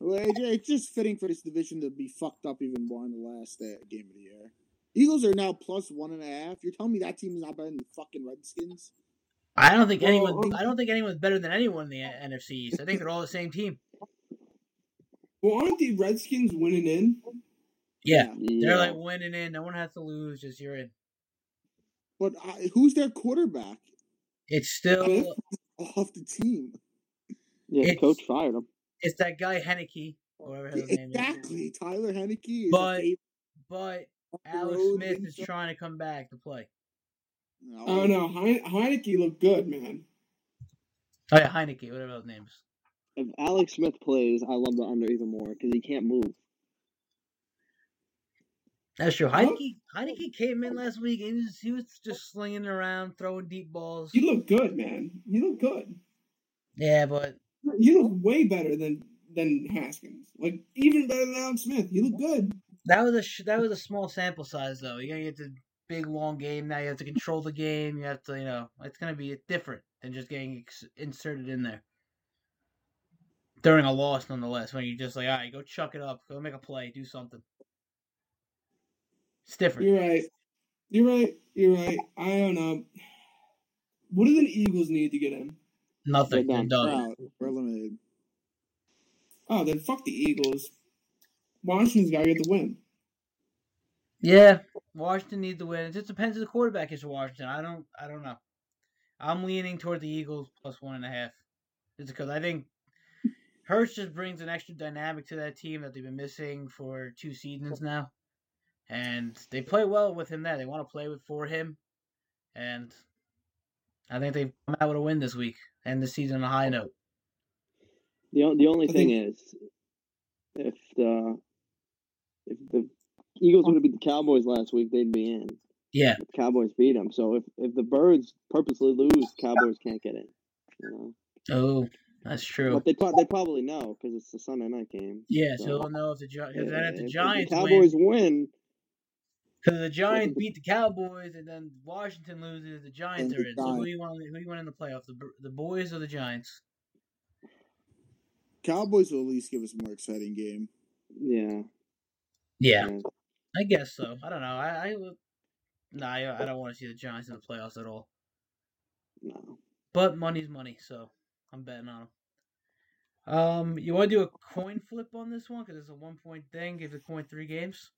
It's just fitting for this division to be fucked up even more in the last uh, game of the year. Eagles are now plus one and a half. You're telling me that team is not better than the fucking Redskins? I don't think anyone. um, I don't think anyone's better than anyone in the NFC East. I think they're all the same team. Well, aren't the Redskins winning in? Yeah, Yeah. they're like winning in. No one has to lose. Just you're in. But uh, who's their quarterback It's still. off the team? yeah, it's- coach fired him. It's that guy Heinicke, or whatever his name is. Exactly. Tyler Heinicke is But- a But Alex Smith is some- trying to come back to play. No. Oh no, Heine- Heinicke looked good, man. Oh yeah, Heinicke, whatever his name is. If Alex Smith plays, I love the under even more because he can't move. That's true. Huh? Heinicke, Heinicke came in last week and he was, he was just slinging around, throwing deep balls. You look good, man. You look good. Yeah, but You look way better than than Haskins. Like even better than Alex Smith. You look good. that was a sh- that was a small sample size though. You're gonna get the big long game now. You have to control the game. You have to, you know, it's gonna be different than just getting ex- inserted in there during a loss, nonetheless. When you're just like, all right, go chuck it up, go make a play, do something. It's different. You're right. You're right. You're right. I don't know. What do the Eagles need to get in? Nothing. They're They're done. done. Oh, we're out. Eliminated. Oh, then fuck the Eagles. Washington's got to get the win. Yeah, Washington needs to win. It just depends who the quarterback is for Washington. I don't. I don't know. I'm leaning toward the Eagles plus one and a half, just because I think Hurts just brings an extra dynamic to that team that they've been missing for two seasons now, and they play well with him. There, they want to play with for him, and I think they've come out with a win this week and the season on a high note. The the only thing is, if the if the Eagles would have beat the Cowboys last week, they'd be in. Yeah, The Cowboys beat them, so if if the Birds purposely lose, Cowboys can't get in. You know, oh, that's true. but they pro- they probably know because it's a Sunday night game. Yeah, so so- they'll know if the Gi- 'cause then if If- the if Giants. Cowboys win, Because the Giants beat the Cowboys, and then Washington loses. The Giants are the in. So who Giants. do you want? Who do you want in the playoffs? The the boys or the Giants? Cowboys will at least give us a more exciting game. yeah, Yeah, yeah. I guess so. I don't know. I, I. Nah, I, I don't want to see the Giants in the playoffs at all. no. But money's money, so I'm betting on them. Um, you want to do a coin flip on this one because it's a one point thing. Give the coin three games.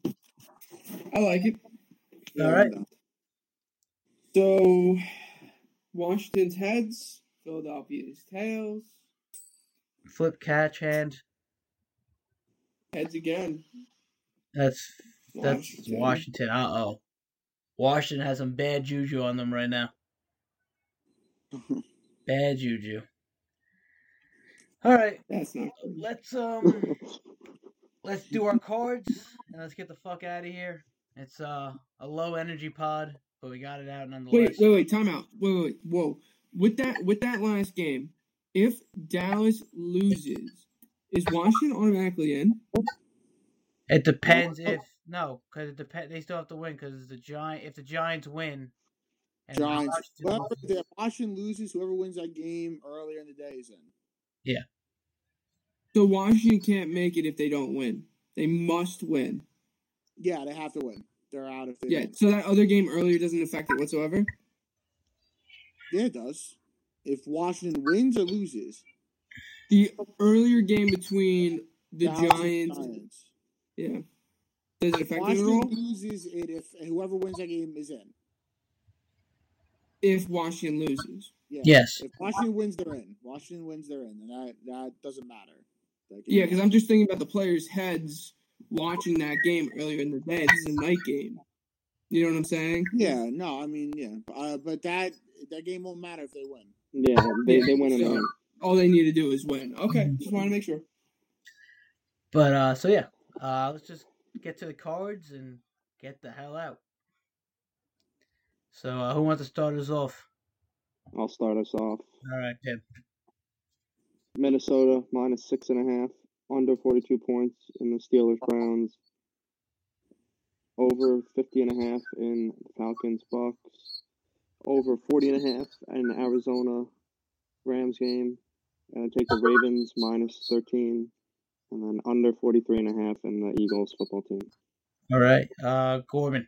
I like it. All right. So, Washington's heads, Philadelphia's tails, Flip catch hand. heads again. That's that's Washington. Washington. Uh oh. Washington has some bad juju on them right now. <laughs> Bad juju. All right, That's not good. let's um <laughs> let's do our cards and let's get the fuck out of here. It's uh a low energy pod, but we got it out nonetheless. Wait, wait, wait, time out. Wait, wait, wait, whoa. With that with that last game, if Dallas loses, is Washington automatically in? It depends if no, because it depend. They still have to win because the giant. If the Giants win, and Giants. Washington loses- if Washington loses, whoever wins that game earlier in the day is in. So Washington can't make it if they don't win. They must win. Yeah, they have to win. They're out if they Yeah, don't. so that other game earlier doesn't affect it whatsoever. Yeah, it does. If Washington wins or loses, The earlier game between the Dallas Giants, Giants. yeah, does it affect it at Washington all? loses it if whoever wins that game is in. If Washington loses, Yeah. Yes. If Washington wins, they're in. Washington wins, they're in, and that that doesn't matter. That game- yeah, because I'm just thinking about the players' heads watching that game earlier in the day. This is a night game. You know what I'm saying? Yeah, no, I mean, yeah, uh, but that that game won't matter if they win. Yeah, they, they win So, end. all they need to do is win. Okay, just want to make sure. But uh, so yeah, uh, let's just get to the cards and get the hell out. So uh, who wants to start us off? I'll start us off. All right, Tim. Minnesota minus six and a half, under 42 points in the Steelers Browns, over 50 and a half in the Falcons Bucs, over 40 and a half in the Arizona Rams game. And take the Ravens minus 13, and then under 43 and a half in the Eagles football team. All right, uh, Gorman.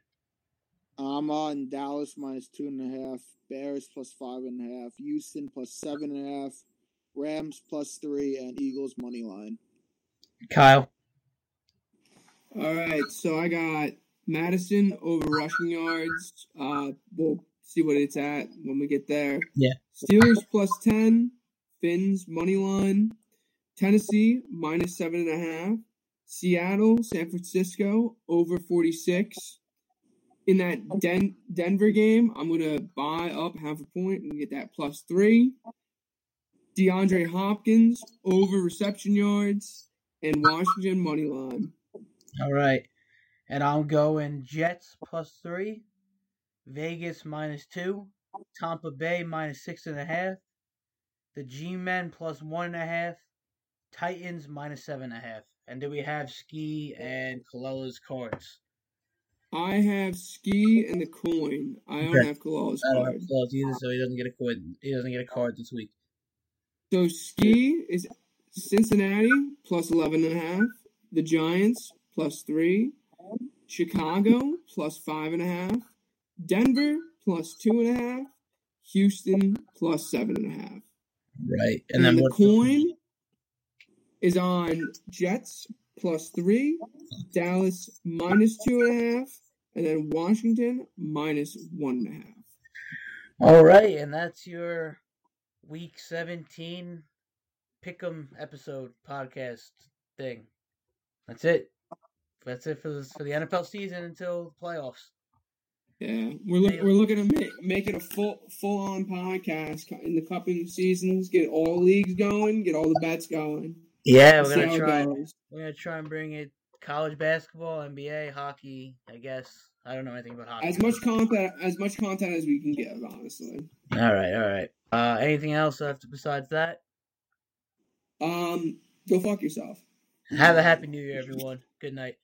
I'm on Dallas minus two and a half, Bears plus five and a half, Houston plus seven and a half, Rams plus three, and Eagles money line. Kyle. All right, so I got Mattison over rushing yards. Uh, we'll see what it's at when we get there. Yeah. Steelers plus ten, Fins money line, Tennessee minus seven and a half, Seattle, San Francisco over forty six. In that Den- Denver game, I'm gonna buy up half a point and get that plus three. DeAndre Hopkins over reception yards and Washington money line. All right, and I'm going Jets plus three, Vegas minus two, Tampa Bay minus six and a half, the G-Men plus one and a half, Titans minus seven and a half. And do we have Ski and Kalella's cards? I have ski and the coin. I don't have Kalala's I don't have card. Either, so he doesn't get a coin. He doesn't get a card this week. So ski is Cincinnati plus 11 and a half, the Giants plus three, Chicago plus five and a half, Denver plus two and a half, Houston plus seven and a half. Right, And, and then the coin is on Jets plus three, Dallas minus two and a half, and then Washington minus one and a half. All right, and that's your week 17 pick'em episode podcast thing. That's it. That's it for the, for the NFL season until the playoffs. Yeah, we're look, we're looking to make, make it a full full on podcast in the coming seasons. Get all leagues going, get all the bets going. Yeah, we're gonna try. We're gonna try and bring it college basketball, NBA, hockey. I guess I don't know anything about hockey. as much content as much content as we can get, Honestly, All right, all right. Uh, anything else after, besides that? um, go fuck yourself. Have a happy New Year, everyone. Good night.